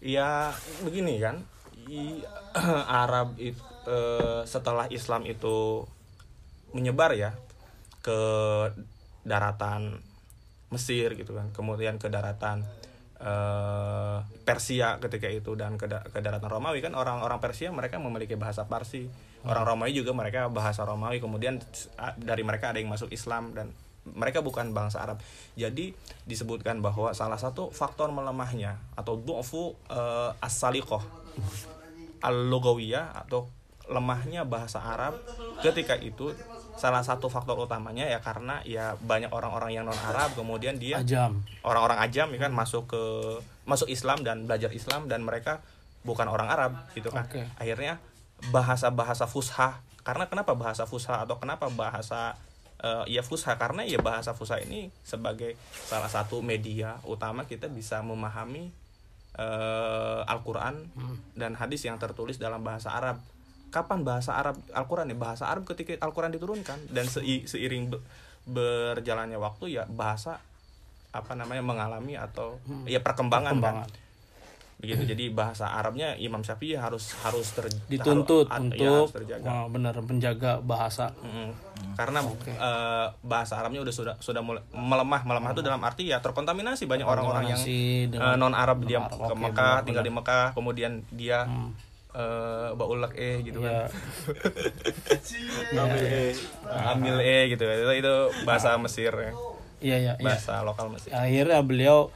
ya begini kan. I- Arab itu eh, setelah Islam itu menyebar ya ke daratan Mesir gitu kan kemudian ke daratan eh, Persia ketika itu dan ke, da- ke daratan Romawi kan orang-orang Persia mereka memiliki bahasa Parsi orang Romawi juga mereka bahasa Romawi kemudian dari mereka ada yang masuk Islam dan mereka bukan bangsa Arab. Jadi disebutkan bahwa salah satu faktor melemahnya atau du'fu eh, as-saliqah al-lugawiyah atau lemahnya bahasa Arab ketika itu salah satu faktor utamanya ya karena ya banyak orang-orang yang non Arab kemudian dia Ajam. orang-orang ajam ya kan masuk ke masuk Islam dan belajar Islam dan mereka bukan orang Arab gitu kan Oke. akhirnya bahasa-bahasa fusha karena kenapa bahasa fusha atau kenapa bahasa eh, ya fusha karena ya bahasa fusha ini sebagai salah satu media utama kita bisa memahami eh, Al-Qur'an dan hadis yang tertulis dalam bahasa Arab kapan bahasa Arab Al-Qur'an ya bahasa Arab ketika Al-Qur'an diturunkan dan sei- seiring be- berjalannya waktu ya bahasa apa namanya mengalami atau ya perkembangan, Perkembangan. kan begitu jadi bahasa Arabnya Imam Syafi'i harus harus ter, Dituntut harus- ya, harus untuk terjaga wah, benar menjaga bahasa. Mm-mm. karena eh, bahasa Arabnya udah sudah sudah mulai melemah melemah itu dalam arti ya terkontaminasi banyak orang-orang yang dengan non Arab dia ke Mekah benar, tinggal benar. di Mekah kemudian dia eh baulak eh gitu Ya, kan ambil eh gitu itu itu bahasa Mesir ya. iya iya iya. bahasa lokal Mesir Akhirnya beliau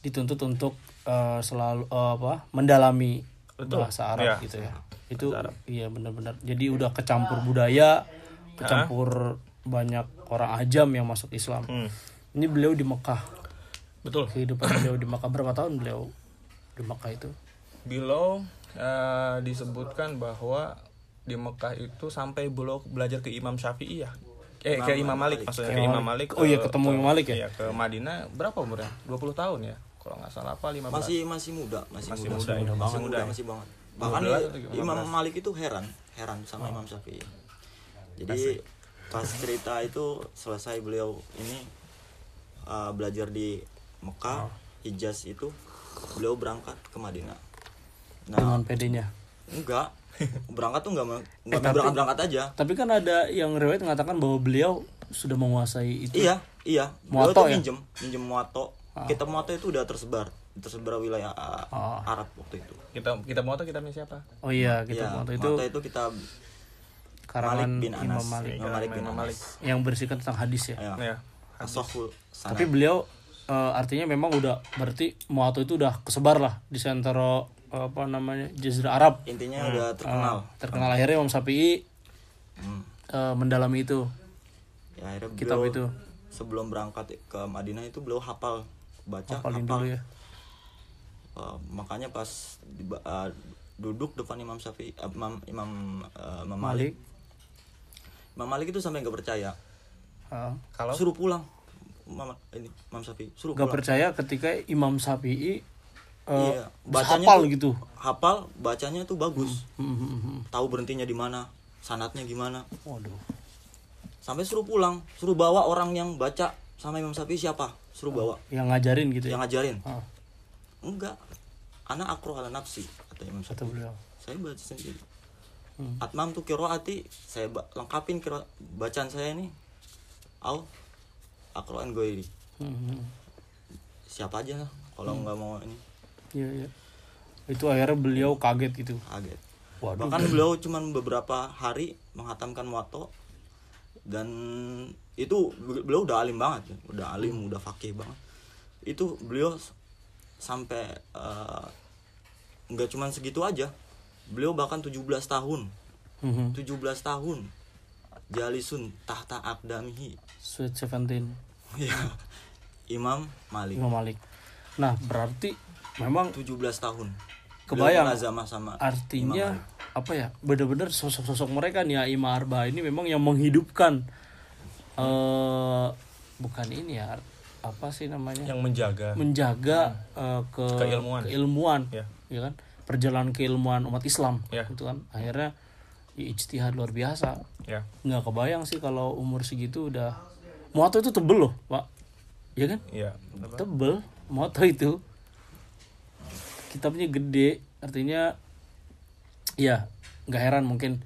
dituntut untuk eh, selalu eh, apa? mendalami Betul. bahasa Arab Iya. gitu ya. Itu iya benar-benar. Jadi udah kecampur budaya, kecampur banyak orang ajam yang masuk Islam. Hmm, Ini beliau di Mekah. betul Kehidupan beliau di Mekah berapa tahun beliau di Mekah itu? Below eh, disebutkan bahwa di Mekah itu sampai beliau belajar ke Imam Syafi'i ya. Eh ke Imam Malik maksudnya ke Imam Malik. Oh iya, ke- ketemu ke- Imam Malik ya? Iya, ke Madinah berapa umurnya? 20 tahun ya. Kalau nggak salah apa 15. masih masih muda masih, Masih muda, muda, ya. masih Masih muda, muda ya. masih banget bahkan 12 atau i- 15? Imam Malik itu heran heran sama Oh. Imam Syafi'i jadi pas cerita itu selesai beliau ini uh, belajar di Mekah Oh. Hijaz itu beliau berangkat ke Madinah nah Dengan PD-nya. enggak berangkat tuh enggak enggak Eh, tapi- berangkat berangkat aja Tapi kan ada yang riwayat mengatakan bahwa beliau sudah menguasai itu. iya iya beliau Muato tuh ya? minjem minjem muato kitab muato itu udah tersebar tersebar wilayah uh, Ah. Arab waktu itu Kita kita mau tuh kitabnya siapa? Oh iya, kita Iya, waktu itu Muatta itu kita karangan Malik bin Imam Anas. Malik Imam Malik bin Imam Anas. yang berisikan tentang hadis ya. Ya. Ya. Asohul Tapi beliau eh, artinya memang udah berarti Muato itu udah kesebar lah di sentro apa namanya Jazirah Arab. Intinya udah terkenal. Eh, terkenal akhirnya Imam Syafi'i Hmm. eh, mendalami itu Ya, akhirnya kitab beliau itu. sebelum berangkat ke Madinah itu beliau hafal baca hafal. dulu ya. Eh, makanya pas di, eh, duduk depan Imam Syafi'i eh, Imam Imam, eh, Imam Malik. Malik. Imam Malik itu sampai nggak percaya. eh, Kalau Suruh pulang. Imam ini Imam Syafi'i suruh nggak pulang. percaya ketika Imam Syafi'i eh, Iya, bacanya hafal tuh- gitu. Hafal, bacanya tuh bagus. Hmm, hmm, hmm. Tahu berhentinya di mana, sanatnya gimana. Waduh. sampai suruh pulang suruh bawa orang yang baca sama Imam Syafi'i siapa suruh bawa Yang ngajarin gitu yang ya. ngajarin Ah, enggak anak akro ala nafsi kata Imam Syafi'i beliau. saya baca sendiri Hmm. atmam tuh kiroati saya ba- lengkapin kiro bacaan saya ini au akroan gue ini Hmm, hmm. siapa aja lah kalau Hmm. nggak mau ini Iya, iya. Itu akhirnya beliau kaget gitu. kaget Waduh. bahkan beliau cuman beberapa hari menghatamkan muato dan itu beliau udah alim banget ya. udah alim udah fakih banget itu beliau sampai eh, nggak cuman segitu aja beliau bahkan 17 tahun Hmm, hmm. 17 tahun jalisun tahta akdamihi Sweet Seventeen. ya Imam Malik Imam Malik. Nah, berarti memang 17 tahun Kebayang. Sama Imam artinya apa ya? Benar-benar sosok-sosok mereka nih Aima Arba ini memang yang menghidupkan eh bukan ini ya, apa sih namanya? yang menjaga menjaga eh, ke Keilmuan. keilmuan, Ya. ya kan? Perjalanan keilmuan umat Islam, Ya. itu kan. Akhirnya ya, ijtihad luar biasa. ya Nggak kebayang sih kalau umur segitu udah Muato itu tebel loh, Pak. Ya kan? ya tebel moto itu kitabnya gede artinya ya nggak heran mungkin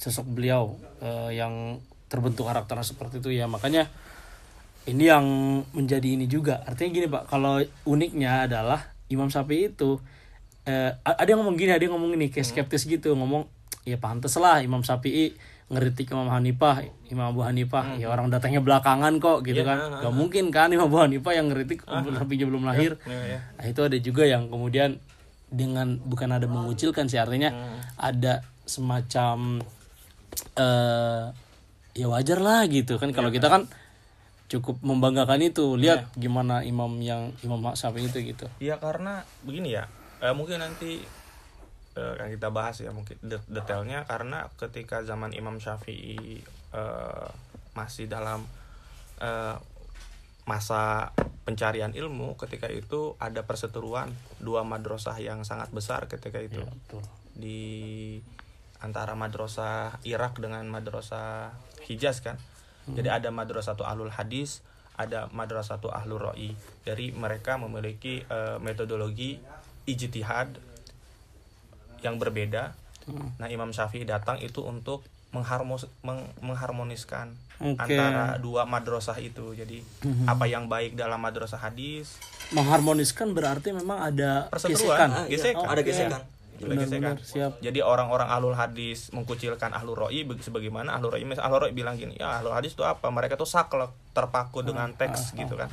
sosok beliau eh, yang terbentuk karakternya seperti itu ya. Makanya ini yang menjadi ini juga. Artinya gini pak kalau uniknya adalah Imam Syafi'i itu a- ada yang ngomong gini ada yang ngomong ini kayak skeptis gitu ngomong ya pantes lah Imam Syafi'i ngeritik Imam Hanifah Imam Abu Hanifah. Ya orang datangnya belakangan kok gitu kan. gak mungkin kan Imam Abu Hanifah yang ngeritik Syafi'i belum lahir. Iya, iya. Nah, itu ada juga yang kemudian dengan bukan ada mengucilkan sih artinya ada semacam eh ya wajar lah gitu kan. Kalau kita kan cukup membanggakan itu. Lihat gimana imam yang imam Syafi'i itu gitu. Iya karena begini ya, eh, mungkin nanti eh, akan kita bahas ya mungkin de- detailnya karena ketika zaman Imam Syafi'i eh, masih dalam eh, masa pencarian ilmu, ketika itu ada perseteruan dua madrasah yang sangat besar ketika itu betul di antara madrasah Irak dengan madrasah Hijaz kan. Jadi ada madrasah satu ahlul hadis, ada madrasah satu ahlul roi. Jadi mereka memiliki eh, metodologi ijtihad yang berbeda. Nah, Imam Syafi'i datang itu untuk mengharmos meng- mengharmoniskan Oke. antara dua madrasah itu. Jadi apa yang baik dalam madrasah hadis, mengharmoniskan berarti memang ada perseteruan, Ah, iya. gesekan. ada gesekan Ada gesekan. benar siap Jadi orang-orang ahlul hadis mengkucilkan ahlul roi sebagaimana ahlul roi misal ahlul roi bilang gini, ya ahlul hadis itu apa? Mereka tuh saklek, terpaku dengan teks gitu kan.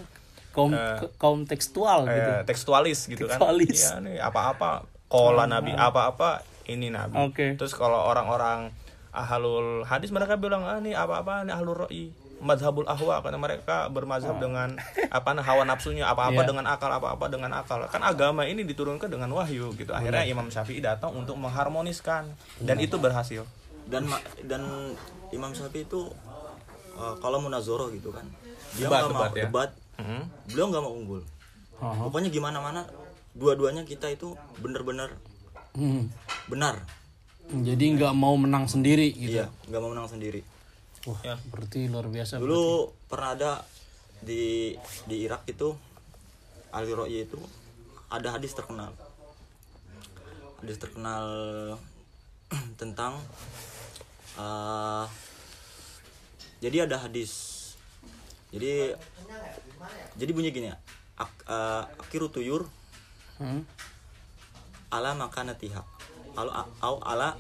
kaum ke- kaum tekstual gitu Eh, tekstualis gitu kan. Tekstualis. Ya nih apa-apa kola nabi, apa-apa ini nabi. Oke. Terus kalau orang-orang ahlul hadis mereka bilang ah nih apa-apa nih ahlul roi madhabul ahwa karena mereka bermazhab dengan apa nah, hawa nafsunya apa-apa Iya. dengan akal apa-apa dengan akal kan agama ini diturunkan dengan wahyu gitu akhirnya Imam Syafi'i datang untuk mengharmoniskan dan itu berhasil dan ma- dan Imam Syafi'i itu uh, kalau munazoroh gitu kan dia Debat, nggak mau debat ya. debat Mhm. beliau nggak mau unggul Aha. pokoknya gimana mana dua-duanya kita itu bener-bener Hmm. benar. Jadi nggak mau menang sendiri gitu. Iya nggak mau menang sendiri. Wah Ya. berarti luar biasa dulu pernah ada di di Irak itu Ali Ro'ye itu ada hadis terkenal. Hadis terkenal tentang eh, jadi ada hadis. Jadi jadi bunyi gini ya ak, eh, akiru tuyur Hmm. ala makanatiha kalau au ala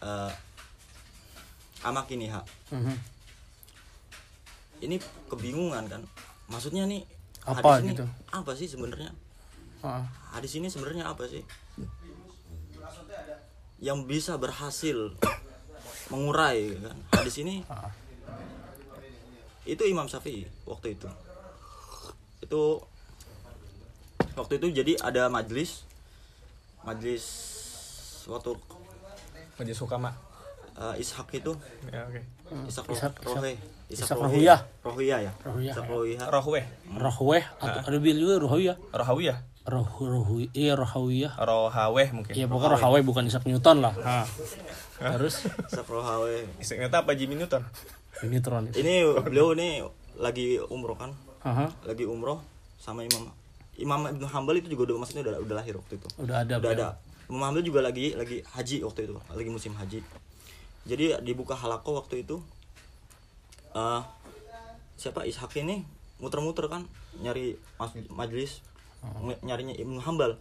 uh, amakiniha Mhm. ini kebingungan kan maksudnya nih Apa hadis ini gitu? apa sih sebenarnya Ah. hadis ini sebenarnya apa sih yang bisa berhasil mengurai kan hadis ini Ah. itu Imam Syafi'i waktu itu itu waktu itu jadi ada majlis majlis waktu Majelis Hukama. Uh, Ishak itu. Ya oke. Ishak, Ishak- Roh- Rohe Ishak Ishak Rohiyah. Rohiyah ya? Rohiyah, Ishak ya. Rohiyah Rohweh Rohweh atau ada bil juga Rohweh Rohawiyah. Roh Rohweh iya Rohweh Rohaweh mungkin. Iya pokoknya Rohweh bukan Isaac Newton lah. Terus? Ishak Rohawe Istiqnata apa Jimmy Newton? Ini Tron itu. ini beliau ini lagi umroh kan? Aha, lagi umroh sama Imam Imam Ibnu Hambal itu juga udah maksudnya udah, udah lahir waktu itu udah ada. udah ada Imam Hambal juga lagi lagi haji waktu itu lagi musim haji jadi dibuka halako waktu itu eh siapa Ishak ini muter-muter kan nyari mas- majlis ny- nyarinya Ibnu Hambal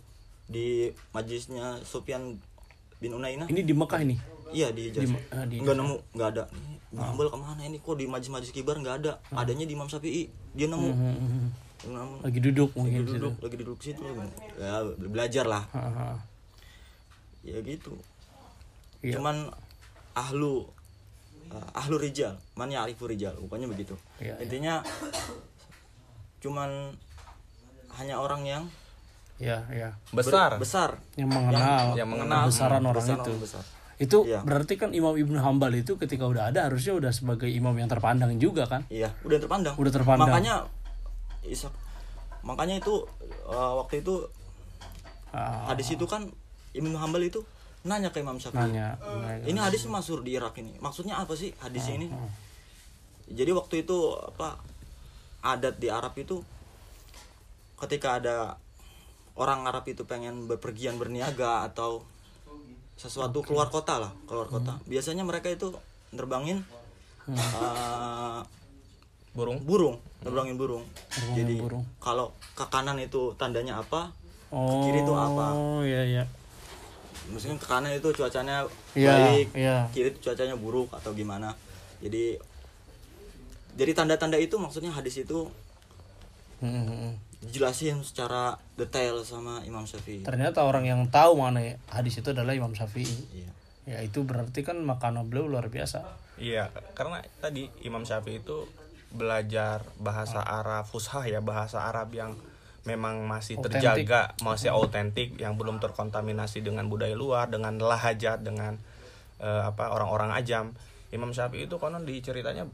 di majlisnya Sufyan bin Unainah Ini di Mekah ini. Iya di Hijaz. Di ma- ah, di nggak nemu, nggak ada. Ibnu Hambal ke mana ini? Kok di majlis-majlis kibar nggak ada? Adanya di Imam Syafi'i. Dia nemu. Hmm, Nemu. Lagi duduk Lagi mungkin di situ. duduk, lagi duduk situ. Ya belajar lah. Aha. Ya gitu. Iya. Cuman ahlu uh, ahlu rijal, man ya'rifu rijal, bukannya begitu. Iya, iya. Intinya cuman hanya orang yang Ya, ya. ber- besar besar Yang mengenal, yang mengenal. kebesaran orang besar itu. besar. Itu Iya. berarti kan Imam Ibnu Hambal itu ketika udah ada harusnya udah sebagai imam yang terpandang juga kan? Iya, udah terpandang. Udah terpandang. Makanya Ishak makanya itu uh, waktu itu Ah, hadis itu kan Ibnu Hambal itu nanya ke Imam Syafi'i. nanya. nanya. Ini hadis masuk di Irak ini. Maksudnya apa sih hadis Ah, ini? Jadi waktu itu apa adat di Arab itu ketika ada orang Arab itu pengen berpergian berniaga atau sesuatu keluar kota lah keluar kota biasanya mereka itu nerbangin eh, burung burung nerbangin burung jadi burung. kalau ke kanan itu tandanya apa Oh, kiri itu apa? Oh iya iya. maksudnya ke kanan itu cuacanya Iya, baik iya. kiri itu cuacanya buruk atau gimana jadi jadi tanda-tanda itu maksudnya hadis itu Hmm, hmm, hmm. dijelasin secara detail sama Imam Syafi'i Ternyata orang yang tahu mana hadis itu adalah Imam Syafi'i. iya Ya itu berarti kan makanan beliau luar biasa. Iya, karena tadi Imam Syafi'i itu belajar bahasa Arab fushah ya, bahasa Arab yang memang masih Otentik. terjaga, masih autentik, yang belum terkontaminasi dengan budaya luar, dengan lahajat, dengan eh, apa orang-orang ajam. Imam Syafi'i itu konon diceritanya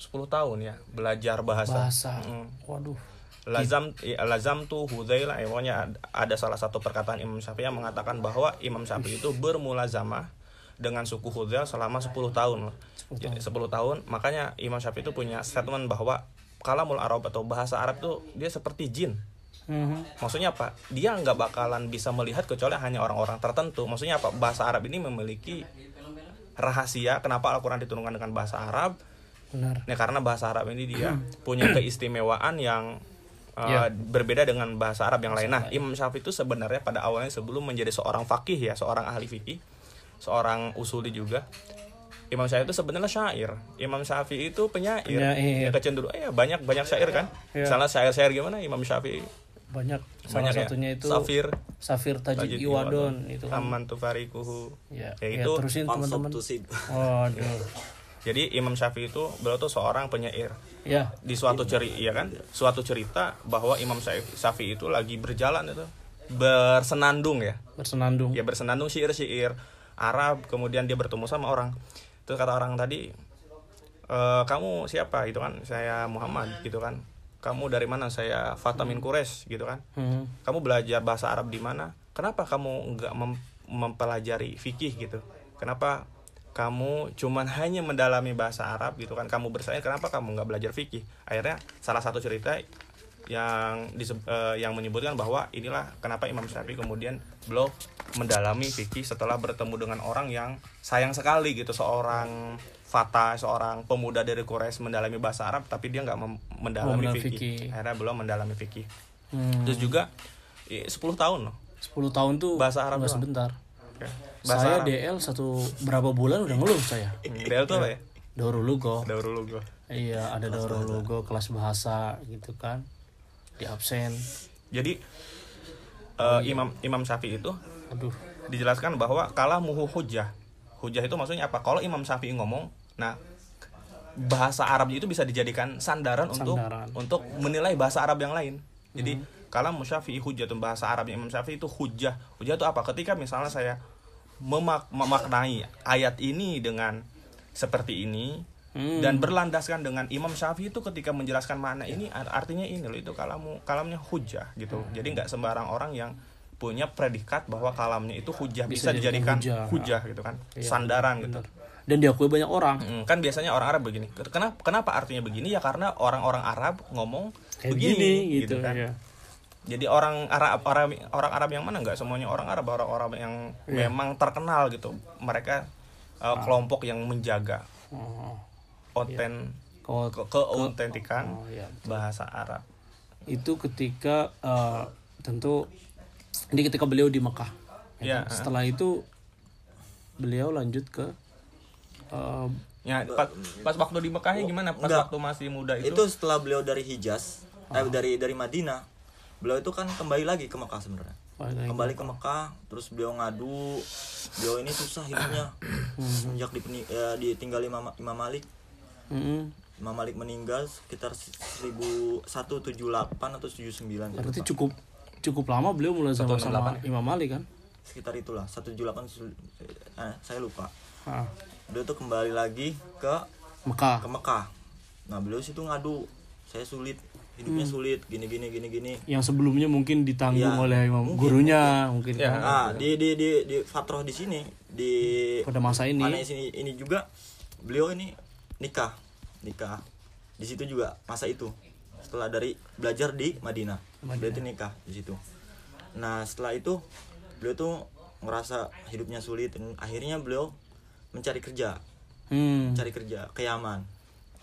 10 tahun ya belajar bahasa. Bahasa. Mm. Waduh. Lazam ya, lazam tuh Hudzaila ya, pokoknya ad- ada salah satu perkataan Imam Syafi'i yang mengatakan bahwa Imam Syafi'i itu bermulazamah dengan suku Hudzail selama 10 tahun. 10 tahun. 10 tahun. Makanya Imam Syafi'i itu punya statement bahwa kalamul Arab atau bahasa Arab itu dia seperti jin. Mhm. Maksudnya apa? Dia nggak bakalan bisa melihat kecuali hanya orang-orang tertentu. Maksudnya apa? Bahasa Arab ini memiliki rahasia kenapa Al-Qur'an diturunkan dengan bahasa Arab Benar. Nah, karena bahasa Arab ini dia punya keistimewaan yang uh, Ya. berbeda dengan bahasa Arab yang lain. Nah, Imam Syafi'i itu sebenarnya pada awalnya sebelum menjadi seorang fakih ya, seorang ahli fikih, seorang usuli juga. Imam Syafi'i itu sebenarnya syair. Imam Syafi'i itu penyair. Penyair. Ya, kecenderungan ya banyak banyak syair kan. Ya. Misalnya syair-syair gimana Imam Syafi'i? Banyak. Salah Banyak ya. satunya itu Safir, Safir Tajid, Tajid Iwadon itu kan. Aman tufarikuhu. Ya, Ya, ya, itu terusin teman-teman. Waduh. Jadi Imam Syafi'i itu beliau tuh seorang penyair. Ya, di suatu cerita ya kan suatu cerita bahwa Imam Syafi'i Syafi'i itu lagi berjalan itu bersenandung ya bersenandung. ya bersenandung syair-syair Arab kemudian dia bertemu sama orang. Terus kata orang tadi "E, kamu siapa? Gitu kan. Saya Muhammad gitu kan. Kamu dari mana? Saya Fatamin Quraisy gitu kan. Hmm. kamu belajar bahasa Arab di mana? Kenapa kamu nggak mem- mempelajari fikih? Gitu. Kenapa kamu cuman hanya mendalami bahasa Arab? Gitu kan. Kamu bersaing kenapa kamu nggak belajar fikih? Akhirnya salah satu cerita yang eh, yang menyebutkan bahwa inilah kenapa Imam Syafi'i kemudian beliau mendalami fikih setelah bertemu dengan orang yang sayang sekali gitu seorang Fata seorang pemuda dari Quraisy mendalami bahasa Arab tapi dia nggak mendalami fikih. akhirnya beliau mendalami fikih Hmm. terus juga eh, 10 tahun loh 10 tahun tuh Bahasa Arab nggak sebentar. Oke. bahasa saya Arab DL satu berapa bulan udah ngeluh saya. Del tuh apa ya Daurul Lugo. Daur dulu gue Iya, ada Daurul Lugo kelas bahasa gitu kan. Di absen. jadi eh, Imam Imam Syafi'i itu Aduh. dijelaskan bahwa kalah muhu hujah hujah itu maksudnya apa? Kalau Imam Syafi'i ngomong nah bahasa Arab itu bisa dijadikan sandaran, untuk Sandaran. untuk menilai bahasa Arab yang lain. Jadi kalau Syafi'i hujah itu bahasa Arab Imam Syafi'i itu hujah hujah itu apa? Ketika misalnya saya memak memaknai ayat ini dengan seperti ini Hmm. dan berlandaskan dengan Imam Syafi'i itu ketika menjelaskan makna ini ar- artinya ini loh itu kalamu kalamnya hujah gitu Hmm. jadi nggak sembarang orang yang punya predikat bahwa kalamnya itu hujah Bisa bisa, dijadikan hujah. hujah, gitu kan Iya, sandaran gitu Benar. Dan diakui banyak orang. Mm, kan biasanya orang Arab begini kenapa kenapa artinya begini ya karena orang-orang Arab ngomong Kayak begini gini gitu, gitu, kan ya. jadi orang Arab orang orang Arab yang mana nggak semuanya orang Arab orang-orang yang Iya. memang terkenal gitu mereka uh, kelompok yang menjaga Oh. Oten Kalau ke keautentikan Oh, iya. bahasa Arab. itu ketika eh, tentu ini ketika beliau di Mekah. Iya, kan? Setelah itu beliau lanjut ke eh, Ya, pas, pas waktu di Mekahnya gimana? Pas Enggak. waktu masih muda itu? itu setelah beliau dari Hijaz eh, dari dari Madinah beliau itu kan kembali lagi ke Mekah sebenarnya kembali ke Mekah terus beliau ngadu beliau ini susah hidupnya sejak dipeni- eh, ditinggal Imam, Imam Malik Mm-mm. Imam Malik meninggal sekitar 1178 atau 79 Berarti lupa. cukup cukup lama beliau mulai sama sama 168. Imam Malik kan? sekitar itulah 178 sul- eh, saya lupa Ah, beliau tuh kembali lagi ke Mekah. ke Mekah nah beliau situ ngadu saya sulit hidupnya sulit gini gini gini gini Yang sebelumnya mungkin ditanggung Iya, oleh imam mungkin, gurunya mungkin Ya. kan. Nah, di di di di Fatroh di sini di Pada masa ini sini ini juga beliau ini nikah. Nikah. Di situ juga masa itu. Setelah dari belajar di Madinah. Beliau itu nikah di situ. Nah setelah itu beliau tuh merasa hidupnya sulit dan akhirnya beliau mencari kerja. Hmm. cari kerja ke Yaman.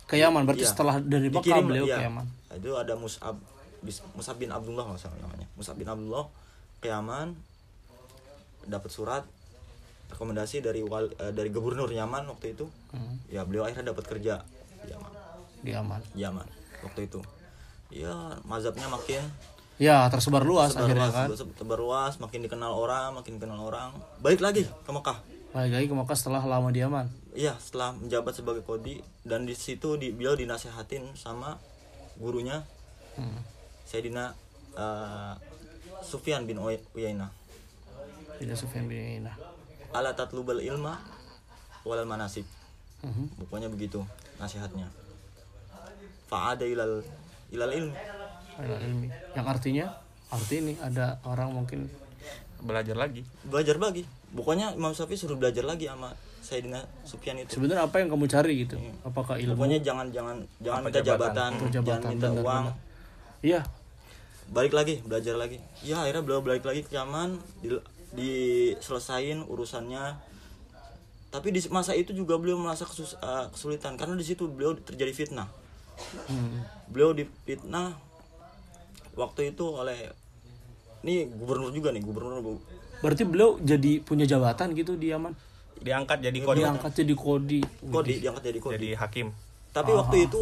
Ke Yaman berarti Iya. setelah dari Mekah Dikirim, beliau iya. ke Yaman. itu ada Mus'ab Mus'ab bin Abdullah salah namanya. Mus'ab bin Abdullah ke Yaman dapat surat rekomendasi dari wal, eh, dari gubernur Yaman waktu itu Hmm. ya beliau akhirnya dapat kerja di Yaman Di Yaman. Yaman waktu itu ya mazhabnya makin Ya, tersebar luas sebar akhirnya luas, kan. sebar luas, makin dikenal orang makin dikenal orang balik lagi ke Mekah Balik lagi ke Mekah setelah lama di Yaman. Iya, setelah menjabat sebagai kodi dan di situ di, beliau dinasehatin sama gurunya Hmm. Sayyidina eh, Sufyan bin Uy- Uyainah. Tidak Sufyan bin Uyainah. Ala tatlubal ilma walal manasib. Mhm. Pokoknya begitu nasihatnya. Fa'ada ilal ilal ilmi. Ilal ilmi. Yang artinya arti ini ada orang mungkin belajar lagi Belajar lagi. Pokoknya Imam Syafi'i suruh belajar lagi sama Sayyidina Sufyan itu. sebenarnya apa yang kamu cari gitu? Apakah ilmu? Pokoknya jangan jangan jangan Apa minta jabatan? jabatan, Atau jangan jabatan, minta benar, uang. Iya. balik lagi belajar lagi ya akhirnya beliau balik lagi ke Yaman di, diselesain urusannya. Tapi di masa itu juga beliau merasa kesus- eh, kesulitan karena di situ beliau terjadi fitnah. Hmm. beliau difitnah waktu itu oleh ini gubernur juga nih gubernur bu- Berarti beliau jadi punya jabatan gitu di Yaman. diangkat jadi kodi. Diangkat jadi kodi. kodi diangkat jadi kodi. Jadi hakim. Tapi waktu itu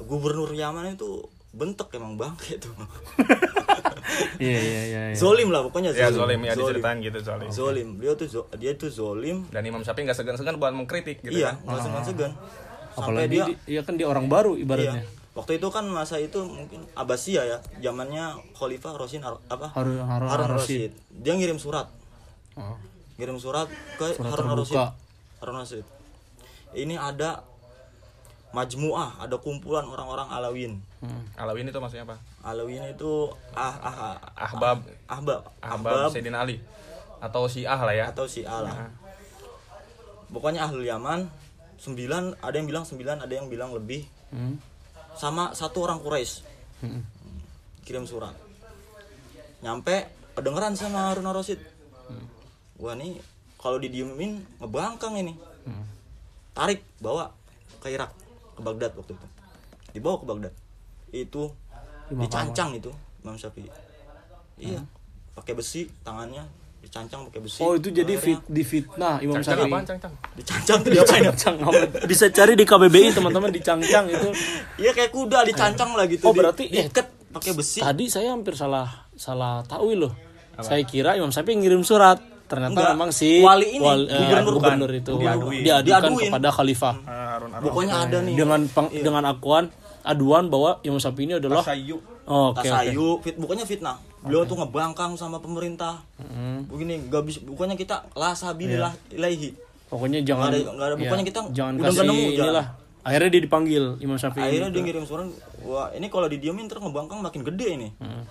gubernur Yaman itu bentek emang bangke itu Iya iya iya. iya. zolim lah pokoknya ya zolim. zolim. Ya diceritain gitu zolim. Zolim. Beliau tuh zo- dia tuh zolim. Dan Imam Syafi'i nggak segan-segan buat mengkritik gitu iya kan? nggak segan-segan. Sampai Apalagi dia di, iya kan dia orang baru ibaratnya. iya. Waktu itu kan masa itu mungkin Abbasiyah ya zamannya Khalifah Rosin apa? Harun Harun, Harun Ar-Rasyid. Rasid dia ngirim surat. Oh. ngirim surat ke Surat Harun Rasid terbuka. Harun Rasid ini ada majmuah ada kumpulan orang-orang Alawin. Hmm. Alawin itu maksudnya apa? Alawin itu ah ah ah Ahbab. Ahbab. Ahbab Sayyidina Ali. Atau Syiah lah ya. Atau si Allah pokoknya ahlul Yaman sembilan ada yang bilang sembilan ada yang bilang lebih. Hmm. sama satu orang Quraisy. Hmm. kirim surat. Nyampe kedengeran sama Harun Rasid wah nih kalau didiemin ngebangkang ini. Hmm. tarik bawa ke Irak ke Baghdad waktu itu dibawa ke Baghdad itu Imam dicancang itu Imam Syafi'i iya pakai besi tangannya dicancang pakai besi Oh itu jadi fit, Akhirnya difitnah Imam Syafi'i. apaan cangcang dicancang tuh diapain ya? Cangcang apa? Bisa cari di KBBI teman-teman dicangcang itu. iya kayak kuda dicancang lah gitu Oh, berarti- di, diikat pakai besi Tadi saya hampir salah salah tahu loh. Saya kira Imam Syafi'i ngirim surat. Ternyata Enggak. memang si Wali ini, wal- eh, gubernur gubernur bukan. itu Diaduin. diadukan Diaduin. kepada khalifah Harun Ar pokoknya ada nih dengan peng- dengan akuan aduan bahwa Imam Syafi'i ini adalah Sayu Oh, Oke oke. tasayu fit bukannya fitnah beliau tuh ngebangkang sama pemerintah Hmm. begini nggak bisa bukannya kita la sabilillah ilaihi Pokoknya jangan Nggak ada- nggak ada- ya, pokoknya kita jangan udah kasih nemu jalan. inilah. Akhirnya dia dipanggil Imam Syafi'i. akhirnya dia ngirim surat wah ini kalau didiemin terus ngebangkang makin gede ini Hmm.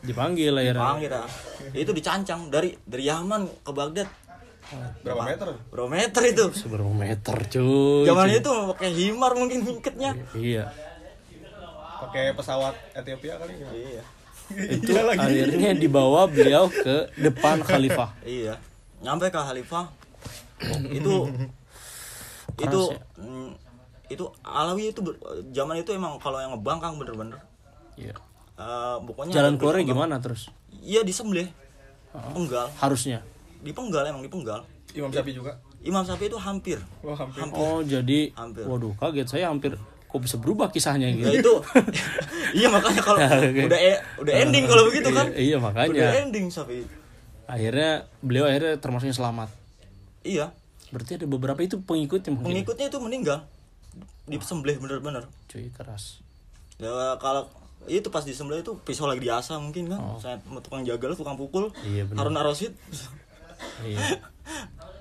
dipanggil akhirnya. panggil dah. itu dicancang dari dari Yaman ke Baghdad berapa meter berapa meter itu Seberapa meter cuy? zaman itu pakai himar mungkin ngiketnya Iya. pakai pesawat Ethiopia kali ya iya Itu akhirnya dibawa beliau ke depan khalifah. iya nyampe ke Khalifah itu itu ya. Itu Alawi itu zaman itu emang kalau yang ngebangkang bener-bener Iya. Eh, pokoknya Jalan keluarnya gimana terus? Iya disembelih. Oh. Penggal, Harusnya. dipenggal emang dipenggal. Imam Syafi'i juga Imam Syafi'i itu hampir. oh hampir Oh jadi, Hampir. waduh kaget saya hampir kok bisa berubah kisahnya gitu. Ya itu. iya makanya kalau Oke. udah e- udah ending kalau begitu kan. Iya, iya, makanya. Udah ending Syafi'i. Akhirnya beliau akhirnya termasuk yang selamat. Iya. Berarti ada beberapa itu pengikutnya mungkin. Pengikutnya itu meninggal. Disembelih bener-bener. Cuy keras. Ya kalau itu pas disembelih itu pisau lagi diasah mungkin kan. Saya tukang jagal, tukang pukul. Oh. Iya, bener. Harun Ar-Rasyid Iya.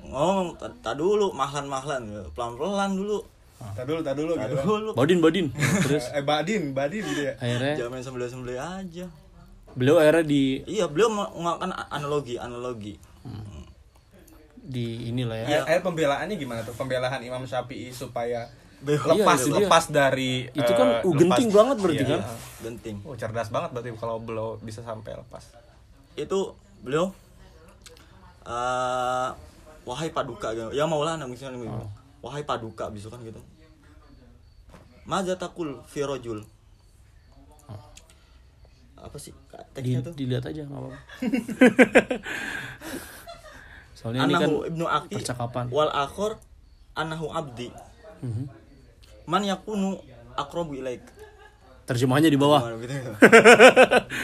ngomong "Ta- tak dulu mahlan-mahlan pelan-pelan dulu. tak dulu tak dulu Tak gitu kan. dulu. Badin badin. Terus eh Badin Badin dia akhirnya Jangan main sembelih-sembelih aja. beliau akhirnya di Iya, beliau menggunakan analogi, analogi. di inilah ya. Eh, pembelaannya gimana tuh pembelaan Imam Syafi'i supaya. Lepas Iya, itu dia. lepas dari Itu kan uh, genting lepas- banget berarti Iya. kan? Genting. oh cerdas banget berarti kalau belum bisa sampai lepas Itu beliau eh, wahai paduka gitu. ya maulana misalnya gitu. wahai paduka bisa kan gitu Maza takul firojul apa sih Kak, Di, teksnya tuh dilihat aja nggak apa-apa soalnya ini kan anahu ibnu aki percakapan. wal akhor anahu abdi Mhm. Man yakunu akrobu ilaik. Terjemahnya di bawah. Gimana gitu? Ya?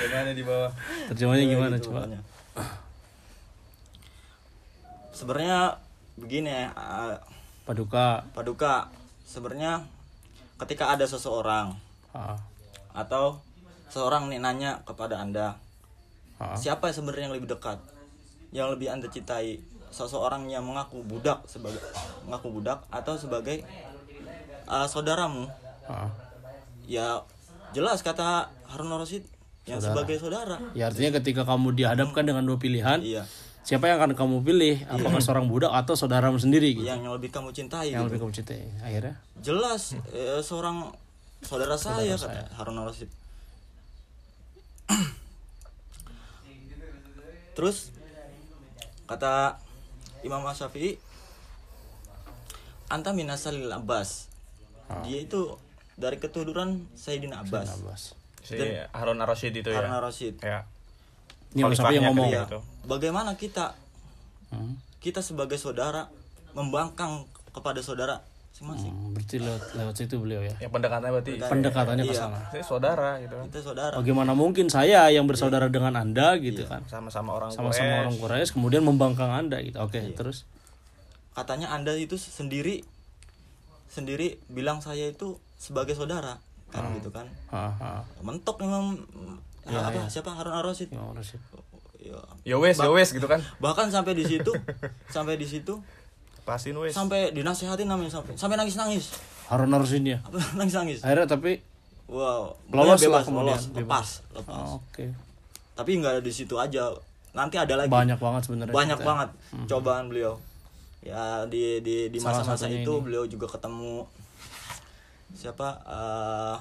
Gimana di bawah? terjemahnya gimana Gitu coba? sebenarnya begini eh, paduka. Paduka sebenarnya ketika ada seseorang atau seorang nih nanya kepada anda siapa sebenarnya yang lebih dekat? Yang lebih anda cintai? Seseorang yang mengaku budak sebagai mengaku budak atau sebagai uh, saudaramu. Ah. ya jelas kata Harun Rasid yang sebagai saudara. Ya artinya ketika kamu dihadapkan dengan dua pilihan iya. siapa yang akan kamu pilih? Apakah seorang budak atau saudaramu sendiri gitu? Yang yang lebih kamu cintai yang gitu. lebih kamu cintai akhirnya? Jelas eh, seorang saudara saya kata Harun Rasid terus kata Imam Syafi'i anta minasalil Abbas dia itu dari keturunan Sayyidina Abbas. Abbas. Si Harun Ar-Rasyid itu ya. Harun Rasid Ya. ini Sapi yang ngomong. ya Gitu. bagaimana kita? Hmm. kita sebagai saudara membangkang kepada saudara masing-masing. Hmm, berarti lewat, lewat situ beliau ya? Ya pendekatannya berarti. Pendekatannya ke Iya. sana saya saudara gitu. Kan. kita saudara. Bagaimana mungkin saya yang bersaudara dengan anda gitu kan? Sama-sama orang sama-sama Quraisy. orang Quraisy kemudian membangkang anda gitu. Oke terus? Katanya anda itu sendiri sendiri bilang saya itu sebagai saudara kan gitu kan. Ah. mentok memang apa siapa Harun Ar-Rasyid Rasyid. Ya. Ya wes, ya wes gitu kan. bahkan sampai di situ sampai di situ Pasin wes. sampai dinasehatin namanya sampai sampai nangis nangis Harun Ar-Rasyid ya nangis nangis akhirnya tapi wow. Lolos lah bebas kemudian, lolos lepas lepas. Oh, oke. Tapi nggak ada di situ aja. Nanti ada lagi. Banyak banget sebenarnya banyak banget cobaan beliau ya di di di masa-masa itu ini. beliau juga ketemu. Siapa? Eh,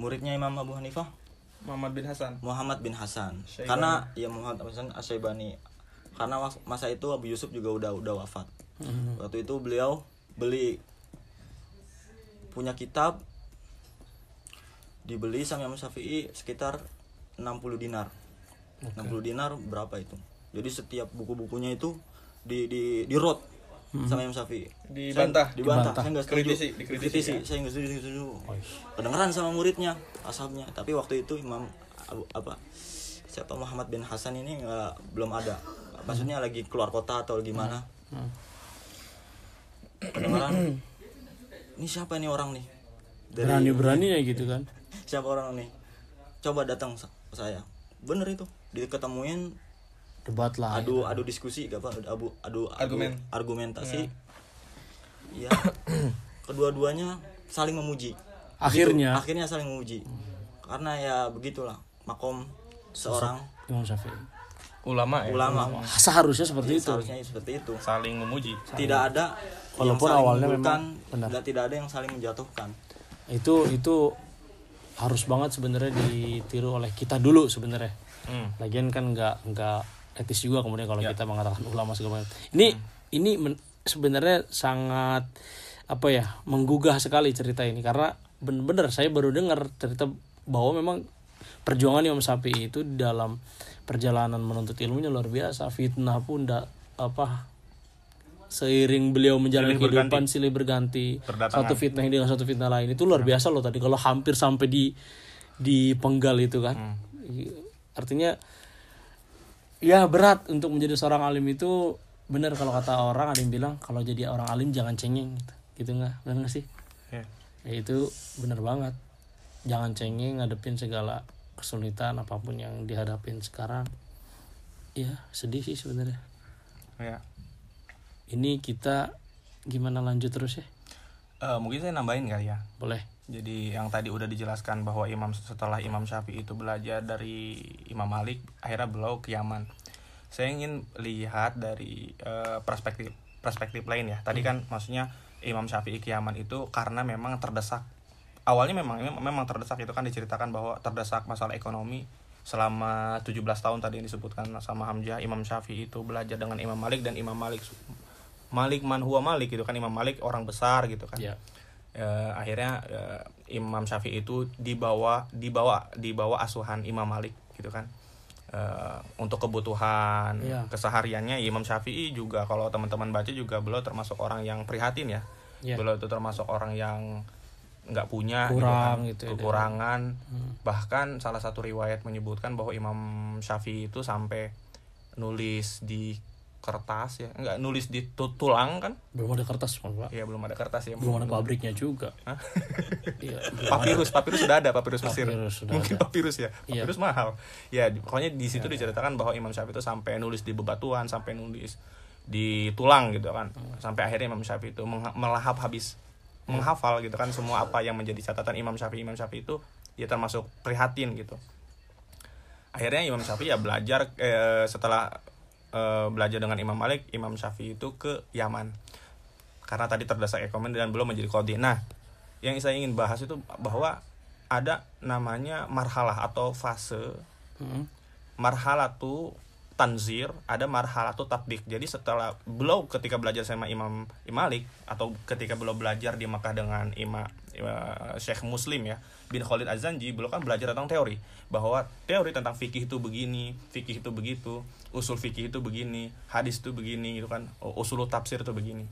muridnya Imam Abu Hanifah? Muhammad bin Hasan. Muhammad bin Hasan. Syaibani. karena ya Muhammad bin Hasan Asyaibani. Karena masa itu Abu Yusuf juga udah udah wafat. Mhm. waktu itu beliau beli punya kitab dibeli sama Imam Syafi'i sekitar 60 dinar. 60 dinar berapa itu jadi setiap buku-bukunya itu di di di road sama Imam Syafi'i. Dibantah. Saya- dibantah, Dibantah. saya nggak setuju. Kritisi, dikritisi, Dikritisi, saya nggak setuju, setuju. Kedengeran sama muridnya ashabnya. Tapi waktu itu Imam Abu, apa siapa Muhammad bin Hasan ini nggak belum ada. Maksudnya lagi keluar kota atau gimana Hmm. kedengeran? Ini siapa nih orang nih? Dari berani berani ya gitu kan? Siapa orang nih? Coba datang saya. Bener itu. Diketemuin debat lah adu adu diskusi gak apa adu adu, adu Argumen. argumentasi. Ya kedua-duanya saling memuji. Akhirnya. Begitu, akhirnya? Saling memuji. Karena ya begitulah makom seorang. Imam Syafi'i. Ulama ya. ulama. Seharusnya seperti itu. Seharusnya seperti itu. Saling memuji. tidak ada Walaupun yang saling awalnya memang benar. dan tidak ada yang saling menjatuhkan. Itu itu harus banget sebenarnya ditiru oleh kita dulu sebenarnya. Hmm. lagian kan nggak nggak etis juga kemudian kalau kita mengatakan ulama segala macam. Ini ini men- sebenarnya sangat apa ya menggugah sekali cerita ini. Karena bener-bener saya baru dengar cerita bahwa memang perjuangan Imam Syafi'i itu dalam perjalanan menuntut ilmunya luar biasa. Fitnah pun da, apa seiring beliau menjalani Silih berganti. kehidupan silih berganti. Satu fitnah dengan satu fitnah lain. Itu luar biasa loh tadi kalau hampir sampai di di penggal itu kan. Artinya ya berat untuk menjadi seorang alim itu benar kalau kata orang ada yang bilang kalau jadi orang alim jangan cengeng gitu gitu nggak? Benar nggak sih? Ya. ya itu benar banget. Jangan cengeng ngadepin segala kesulitan apa pun yang dihadapin sekarang. Ya sedih sih sebenarnya. Ya. ini kita gimana lanjut terus ya? Eh, mungkin saya nambahin kali ya. boleh Jadi yang tadi udah dijelaskan bahwa Imam setelah Imam Syafi'i itu belajar dari Imam Malik, akhirnya beliau ke Yaman. Saya ingin lihat dari eh, perspektif perspektif lain ya. Tadi kan maksudnya Imam Syafi'i ke Yaman itu karena memang terdesak. Awalnya memang memang terdesak itu kan diceritakan bahwa terdesak masalah ekonomi selama 17 tahun tadi yang disebutkan sama Hamzah Imam Syafi'i itu belajar dengan Imam Malik dan Imam Malik Malik man huwa Malik gitu kan Imam Malik orang besar gitu kan Ya. Eh, akhirnya eh, Imam Syafi'i itu dibawa dibawa dibawa asuhan Imam Malik gitu kan. Eh, untuk kebutuhan Iya. kesehariannya Imam Syafi'i juga kalau teman-teman baca juga beliau termasuk orang yang prihatin ya. Iya. beliau itu termasuk orang yang nggak punya Kurang gitu, gitu ya, kan, kekurangan. Bahkan salah satu riwayat menyebutkan bahwa Imam Syafi'i itu sampai nulis di kertas ya. Nggak nulis di tu- tulang kan? Belum ada kertas pak. Ya belum ada kertas ya. Belum ada pabriknya juga. Iya, belum papirus papirus sudah ada papirus Mesir. Papirus sudah mungkin ada. papirus ya. Iya. papirus mahal. Ya pokoknya di situ diceritakan bahwa Imam Syafi'i itu sampai nulis di bebatuan sampai nulis di tulang gitu kan. Sampai akhirnya Imam Syafi'i itu melahap habis. Menghafal gitu kan semua apa yang menjadi catatan Imam Syafi'i. Imam Syafi'i itu ya termasuk prihatin gitu. Akhirnya Imam Syafi'i ya belajar eh, setelah eh, belajar dengan Imam Malik Imam Syafi'i itu ke Yaman. Karena tadi terdesak ekonomi dan belum menjadi kodi nah yang saya ingin bahas itu bahwa ada namanya marhalah atau fase. Hmm. marhalah tuh tanzir ada marhalah tuh tatbik jadi setelah beliau ketika belajar sama Imam Malik atau ketika beliau belajar di Makkah dengan Imam Ima- Syekh Muslim ya bin Khalid Az-Zanji beliau kan belajar tentang teori. Bahwa teori tentang fikih itu begini fikih itu begitu usul fikih itu begini hadis itu begini gitu kan. Usul tafsir itu begini.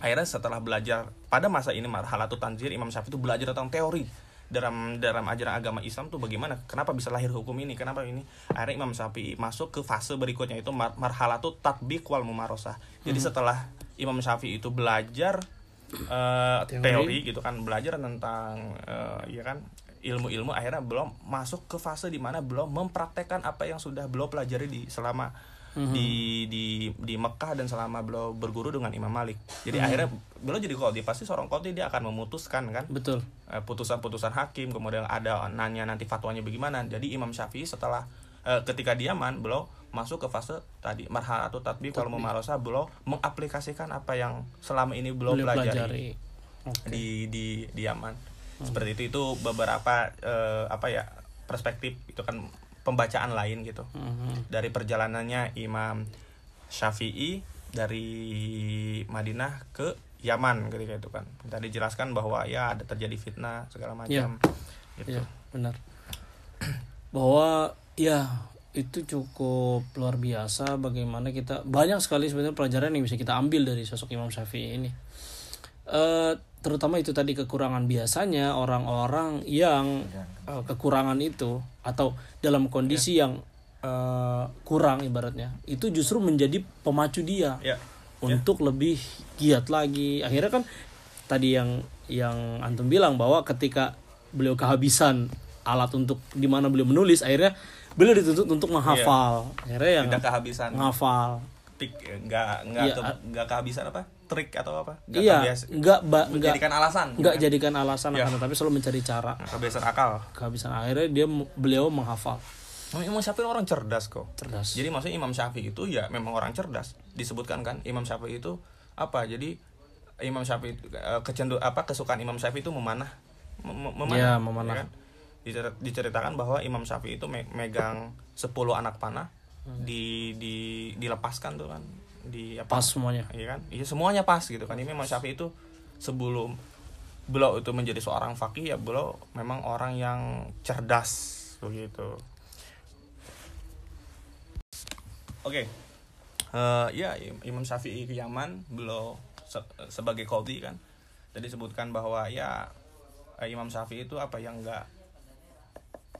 Akhirnya setelah belajar pada masa ini marhalatul tanzir Imam Syafi'i itu belajar tentang teori dalam dalam ajaran agama Islam tuh bagaimana kenapa bisa lahir hukum ini kenapa ini. Akhirnya Imam Syafi'i masuk ke fase berikutnya itu mar marhalatul tatbiq wal mumarosah. Jadi setelah Imam Syafi'i itu belajar eh, Teori. teori. gitu kan belajar tentang eh, ya kan ilmu-ilmu akhirnya belum masuk ke fase di mana belum mempraktekkan apa yang sudah belum pelajari di selama di di di Mekah dan selama beliau berguru dengan Imam Malik. Jadi akhirnya beliau jadi qadhi pasti seorang qadhi dia akan memutuskan kan betul eh, putusan-putusan hakim kemudian ada nanya nanti fatwanya bagaimana. Jadi Imam Syafi'i setelah eh, ketika di Yaman beliau masuk ke fase tadi marhalatul tatbiq wal mumarasah beliau mengaplikasikan apa yang selama ini pelajari pelajari Oke. di di di Yaman. Seperti itu itu beberapa eh, apa ya perspektif itu kan pembacaan lain gitu Mhm. dari perjalanannya Imam Syafi'i dari Madinah ke Yaman ketika itu kan. Tadi dijelaskan bahwa ya ada terjadi fitnah segala macam. Gitu. Iya, benar. Bahwa ya itu cukup luar biasa bagaimana kita banyak sekali sebenarnya pelajaran yang bisa kita ambil dari sosok Imam Syafi'i ini. Eh terutama itu tadi kekurangan biasanya orang-orang yang eh, kekurangan itu atau dalam kondisi yang eh, kurang ibaratnya itu justru menjadi pemacu dia Ya. untuk lebih giat lagi. Akhirnya kan tadi yang yang antum bilang bahwa ketika beliau kehabisan alat untuk di mana beliau menulis, akhirnya beliau dituntut untuk menghafal. Akhirnya yang Tidak kehabisan menghafal. tik enggak enggak Iya, ke- enggak kehabisan apa? Trik atau apa? Enggak Iya, kebias- enggak ba, menjadikan alasan. enggak gitu kan. jadikan alasan Iya. akan tapi selalu mencari cara. Kebiasaan akal. Kehabisan akhirnya dia beliau menghafal. Imam Syafi'i orang cerdas kok. Cerdas. Jadi maksudnya Imam Syafi'i itu ya memang orang cerdas. Disebutkan kan Imam Syafi'i itu apa? Jadi Imam Syafi'i eh, kecendu apa kesukaan Imam Syafi'i itu memanah. Mem- memanah. Ya, memanah. kan? Dicer- Diceritakan bahwa Imam Syafi'i itu me- megang 10 anak panah di di dilepaskan tuh kan di apa? Pas semuanya. Iya kan? Iya semuanya pas gitu kan. Ini Imam Syafi'i itu sebelum beliau itu menjadi seorang fakih ya beliau memang orang yang cerdas begitu. Oke. Eh, ya Im- Imam Syafi'i ke Yaman beliau se- sebagai qadhi kan. Tadi sebutkan bahwa ya Imam Syafi'i itu apa yang enggak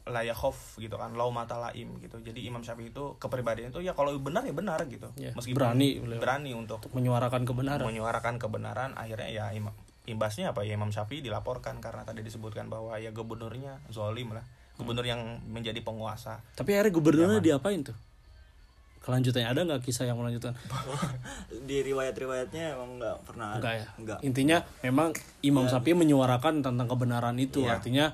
layakhof gitu kan lau mata laim gitu jadi Imam Syafi'i itu kepribadian itu ya kalau benar ya benar gitu Ya, meskipun berani beliau. berani untuk Untuk menyuarakan kebenaran. menyuarakan kebenaran akhirnya ya imam imbasnya apa ya Imam Syafi'i dilaporkan karena tadi disebutkan bahwa ya gubernurnya zolim lah gubernur yang menjadi penguasa Tapi akhirnya gubernurnya diapain tuh? Kelanjutannya ada nggak kisah yang melanjutkan? di riwayat-riwayatnya emang nggak pernah Enggak ya. Nggak. Intinya memang Imam Syafi'i menyuarakan tentang kebenaran itu. Iya. Artinya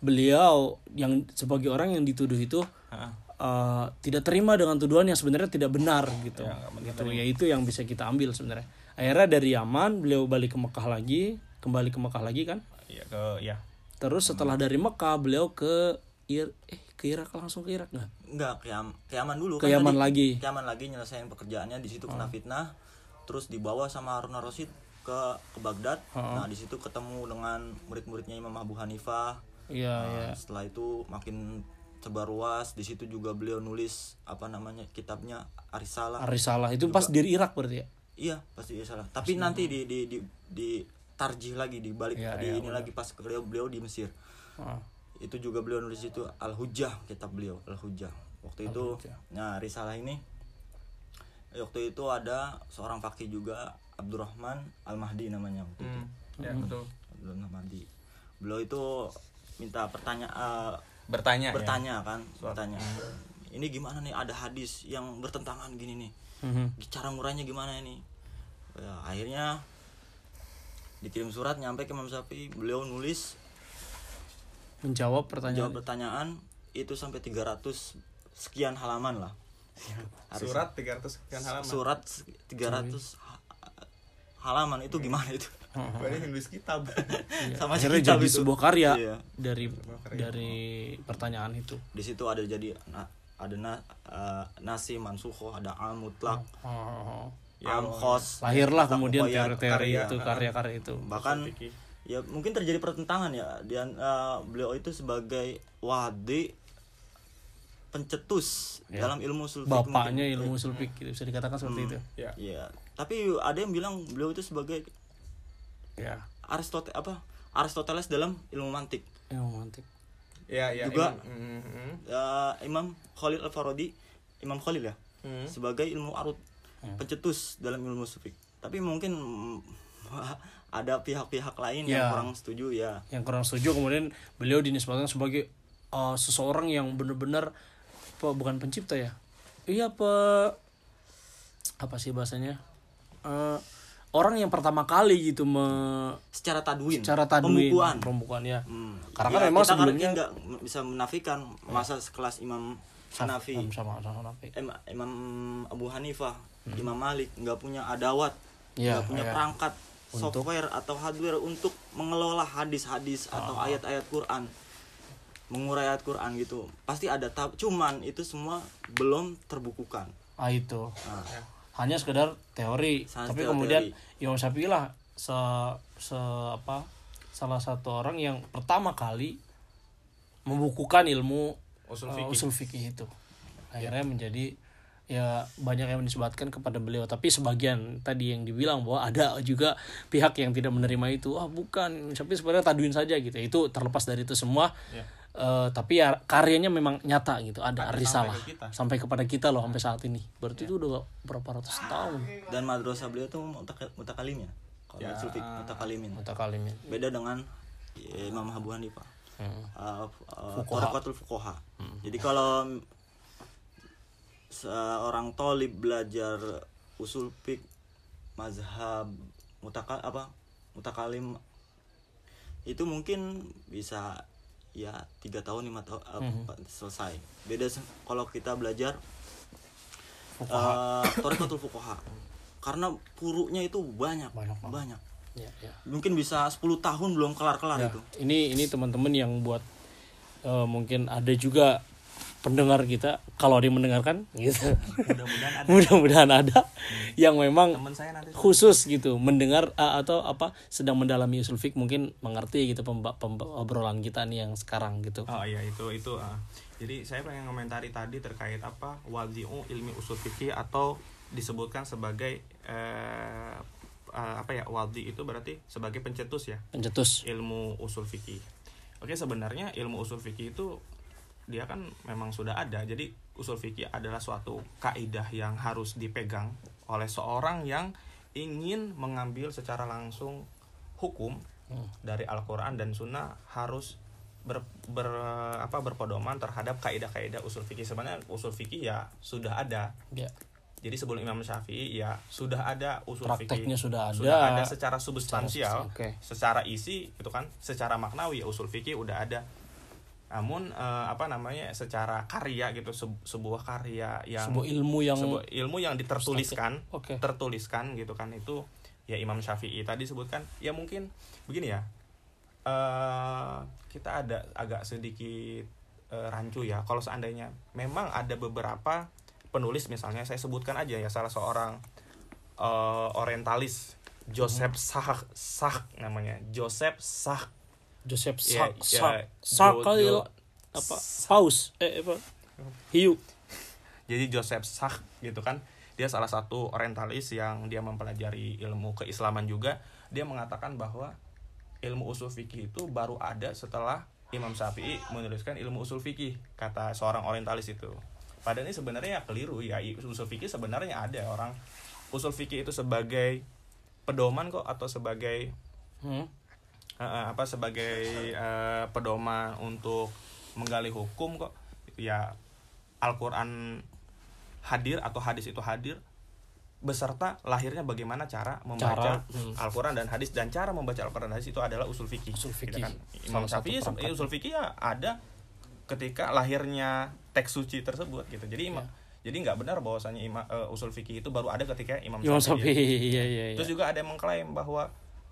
beliau yang sebagai orang yang dituduh itu Heeh. eh, tidak terima dengan tuduhan yang sebenarnya tidak benar gitu. Ya, nggak benar gitu. Ya itu yang bisa kita ambil sebenarnya. Akhirnya dari Yaman beliau balik ke Mekah lagi, kembali ke Mekah lagi kan. ya ke ya Terus setelah dari Mekah beliau ke Ir- eh ke Irak langsung ke Irak nggak Enggak, ke, Yam- ke Yaman dulu Ke Yaman tadi. lagi. Ke Yaman lagi nyelesain pekerjaannya di situ kena fitnah. Terus dibawa sama Harun Rasid ke ke Baghdad. Nah, di situ ketemu dengan murid-muridnya Imam Abu Hanifah. Iya Nah, iya setelah itu makin sebar luas. Di situ juga beliau nulis apa namanya kitabnya Arisalah. Arisalah itu pas di Irak berarti ya Iya, pasti salah. Tapi nanti di di di, di tarjih lagi di balik Iya, di iya, ini lagi pas beliau beliau di Mesir. Ah. Itu juga beliau nulis itu Al Hujjah kitab beliau Al Hujjah. Waktu itu nah risalah ini waktu itu ada seorang fakih juga Abdurrahman Al Mahdi namanya waktu itu. Hmm, ya betul Abdurrahman Mahdi. Beliau itu minta pertanyaan bertanya ya? bertanya kan bertanya. Ini gimana nih ada hadis yang bertentangan gini nih? Mhm. cara ngurainya gimana ini? Ya, akhirnya dikirim surat nyampe ke Imam Syafi'i. Beliau nulis menjawab pertanyaan. jawab pertanyaan itu sampai 300 sekian halaman lah. Harus- surat 300 sekian halaman? Surat 300 ha- halaman. Itu gimana itu berarti nulis kitab sama akhirnya kitab jadi itu. sebuah karya. Iya. dari dari pertanyaan itu. Di situ ada jadi na- ada na, eh, nasi mansuho ada al mutlak oh. am khos lahirlah kemudian teori-teori karya. itu karya-karya itu. Bahkan ya mungkin terjadi pertentangan ya. Dan eh, beliau itu sebagai wadi pencetus dalam ilmu usul fiqh bapaknya mungkin. ilmu usul fikih bisa dikatakan seperti itu. Ya. Iya, tapi ada yang bilang beliau itu sebagai ya. Aristoteles apa? Aristoteles dalam ilmu mantik. Ilmu mantik. Ya ya Juga- Imam. Mhm. Eh, Imam Khalil Al Farodi Imam Khalil ya Hmm. sebagai ilmu arut pencetus dalam ilmu usul fiqh tapi mungkin mm, ada pihak-pihak lain yang Ya. kurang setuju ya. Yang kurang setuju kemudian beliau dinisbatkan sebagai uh, seseorang yang benar-benar bukan pencipta ya. Iya apa apa sih bahasanya? Eh, orang yang pertama kali gitu me, secara tadwin secara tadwin pembukuan pembukuan ya Hmm. karena Ya, kan memang kita sebelumnya nggak bisa menafikan masa sekelas Imam Hanafi, sama sama Hanafi. Im- Imam Abu Hanifah, Imam Malik nggak punya adawat, Hmm. Iya, nggak punya iya. perangkat software atau hardware untuk mengelola hadis-hadis atau Ah. ayat-ayat Quran, mengurai ayat Quran gitu. Pasti ada tahap, cuman itu semua belum terbukukan. ah itu Nah, hanya sekedar teori. Hanya tapi kemudian. Imam Syafi'i lah se, se apa salah satu orang yang pertama kali membukukan ilmu Usul uh, fikih. usul fikih itu. Akhirnya menjadi ya banyak yang disebutkan kepada beliau. Tapi sebagian tadi yang dibilang bahwa ada juga pihak yang tidak menerima itu. Ah bukan. Tapi sebenarnya taduin saja gitu. Itu terlepas dari itu semua. Ya. Eh, tapi ya karyanya memang nyata gitu ada risalah ke kita. sampai kepada kita loh sampai saat ini berarti itu udah berapa ratus tahun dan madrasah beliau tuh mutaka- mutakalim ya. Kalau Ya. mutakalimin. mutakalimin Beda dengan Imam Abu Hanifah. Hmm. uh, uh, Fuqaha. Thariqatul fuqaha. Jadi kalau seorang tolib belajar usul fiqh mazhab mutaka apa mutakalim itu mungkin bisa ya tiga tahun lima tahun uh, selesai. Beda kalau kita belajar uh, Thariqatul fuqaha. Karena purunya itu banyak Banyak banyak. Ya, ya. mungkin bisa 10 tahun belum kelar-kelar Ya, itu. ini ini teman-teman yang buat eh, mungkin ada juga pendengar kita kalau dia mendengarkan gitu. Mudah-mudahan ada. Mudah-mudahan ada. Yang memang teman saya nanti. khusus gitu mendengar eh, atau apa sedang mendalami usul fiqh mungkin mengerti gitu obrolan kita nih yang sekarang gitu. Oh iya itu itu ah. Jadi saya pengen komentari tadi terkait apa wadi'u ilmi usul fikih atau disebutkan sebagai eh, eh, apa ya wadi itu berarti sebagai pencetus ya? Pencetus. Ilmu usul fikih. Oke sebenarnya ilmu usul fikih itu dia kan memang sudah ada. Jadi usul fikih adalah suatu kaidah yang harus dipegang oleh seorang yang ingin mengambil secara langsung hukum dari Al-Qur'an dan Sunnah harus ber, ber- apa berpedoman terhadap kaidah-kaidah usul fikih. Sebenarnya usul fikih ya sudah ada. ya Jadi sebelum Imam Syafi'i ya sudah ada usul Prakteknya fikih. sudah ada. Sudah ada secara substansial, Oke. secara isi itu kan, secara maknawi ya usul fikih udah ada. Namun eh, apa namanya secara karya gitu se- sebuah karya yang sebuah ilmu yang sebuah ilmu yang ditertuliskan, Oke. tertuliskan gitu kan itu ya Imam Syafi'i tadi sebutkan ya mungkin begini ya. eh kita ada agak sedikit eh, rancu ya kalau seandainya memang ada beberapa penulis misalnya saya sebutkan aja ya salah seorang eh, orientalis Joseph Sach Sach namanya Joseph Sach Joseph Ya, Sak ya, Sak Sak Jo- kali lo. apa? Paus. Eh apa hiu. Jadi Joseph Sach gitu kan dia salah satu orientalis yang dia mempelajari ilmu keislaman juga. Dia mengatakan bahwa ilmu usul fikih itu baru ada setelah Imam Syafi'i menuliskan ilmu usul fikih kata seorang orientalis itu. Padahal ini sebenarnya ya keliru ya usul fikih sebenarnya ada. Orang usul fikih itu sebagai pedoman kok atau sebagai Hmm. Apa sebagai eh, pedoman untuk menggali hukum kok ya Al-Qur'an hadir atau hadis itu hadir beserta lahirnya bagaimana cara membaca Cara, hmm. Al-Qur'an dan hadis dan cara membaca Al-Qur'an dan hadis itu adalah usul fikih. Usul Gitu fikih. kan. Imam Syafi'i eh, usul fikih ya ada ketika lahirnya teks suci tersebut gitu. Jadi imam jadi nggak benar bahwasanya ima- eh, usul fikih itu baru ada ketika Imam, Imam Syafi'i. Syafi'i iya iya iya Terus juga ada yang mengklaim bahwa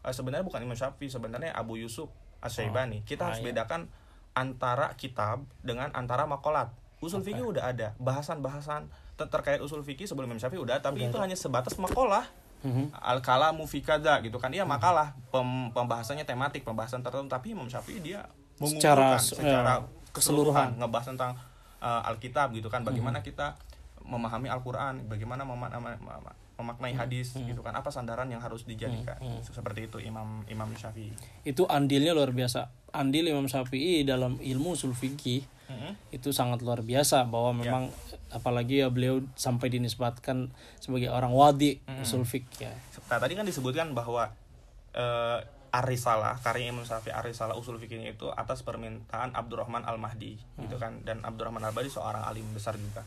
eh, sebenarnya bukan Imam Syafi'i, sebenarnya Abu Yusuf Asy-Syaibani. Kita Ah, harus iya. bedakan antara kitab dengan antara makolat. Usul fikih udah ada, bahasan-bahasan ter- terkait usul fikih sebelum Imam Syafi'i udah, ada, tapi itu hanya sebatas makalah. Mhm. Al kalamu fi gitu kan. Iya makalah, pem- pembahasannya tematik, pembahasan tertentu, tapi Imam Syafi'i dia Secara- mengumpulkan secara eh, keseluruhan ngebahas tentang eh, Alkitab gitu kan, bagaimana kita memahami Al-Qur'an, bagaimana mema- mema- mema- memaknai hadis gitu kan, apa sandaran yang harus dijadikan. Seperti itu Imam Imam Syafi'i. itu andilnya luar biasa andil Imam Syafi'i dalam ilmu usul fikih Mhm. itu sangat luar biasa bahwa Ya. memang apalagi ya beliau sampai dinisbatkan sebagai orang wadi usul fikih ya Nah, tadi kan disebutkan bahwa eh, Arisalah, karya Imam Syafi'i Arisalah usul fikihnya itu atas permintaan Abdurrahman Al-Mahdi gitu kan dan Abdurrahman Al-Mahdi seorang alim besar juga.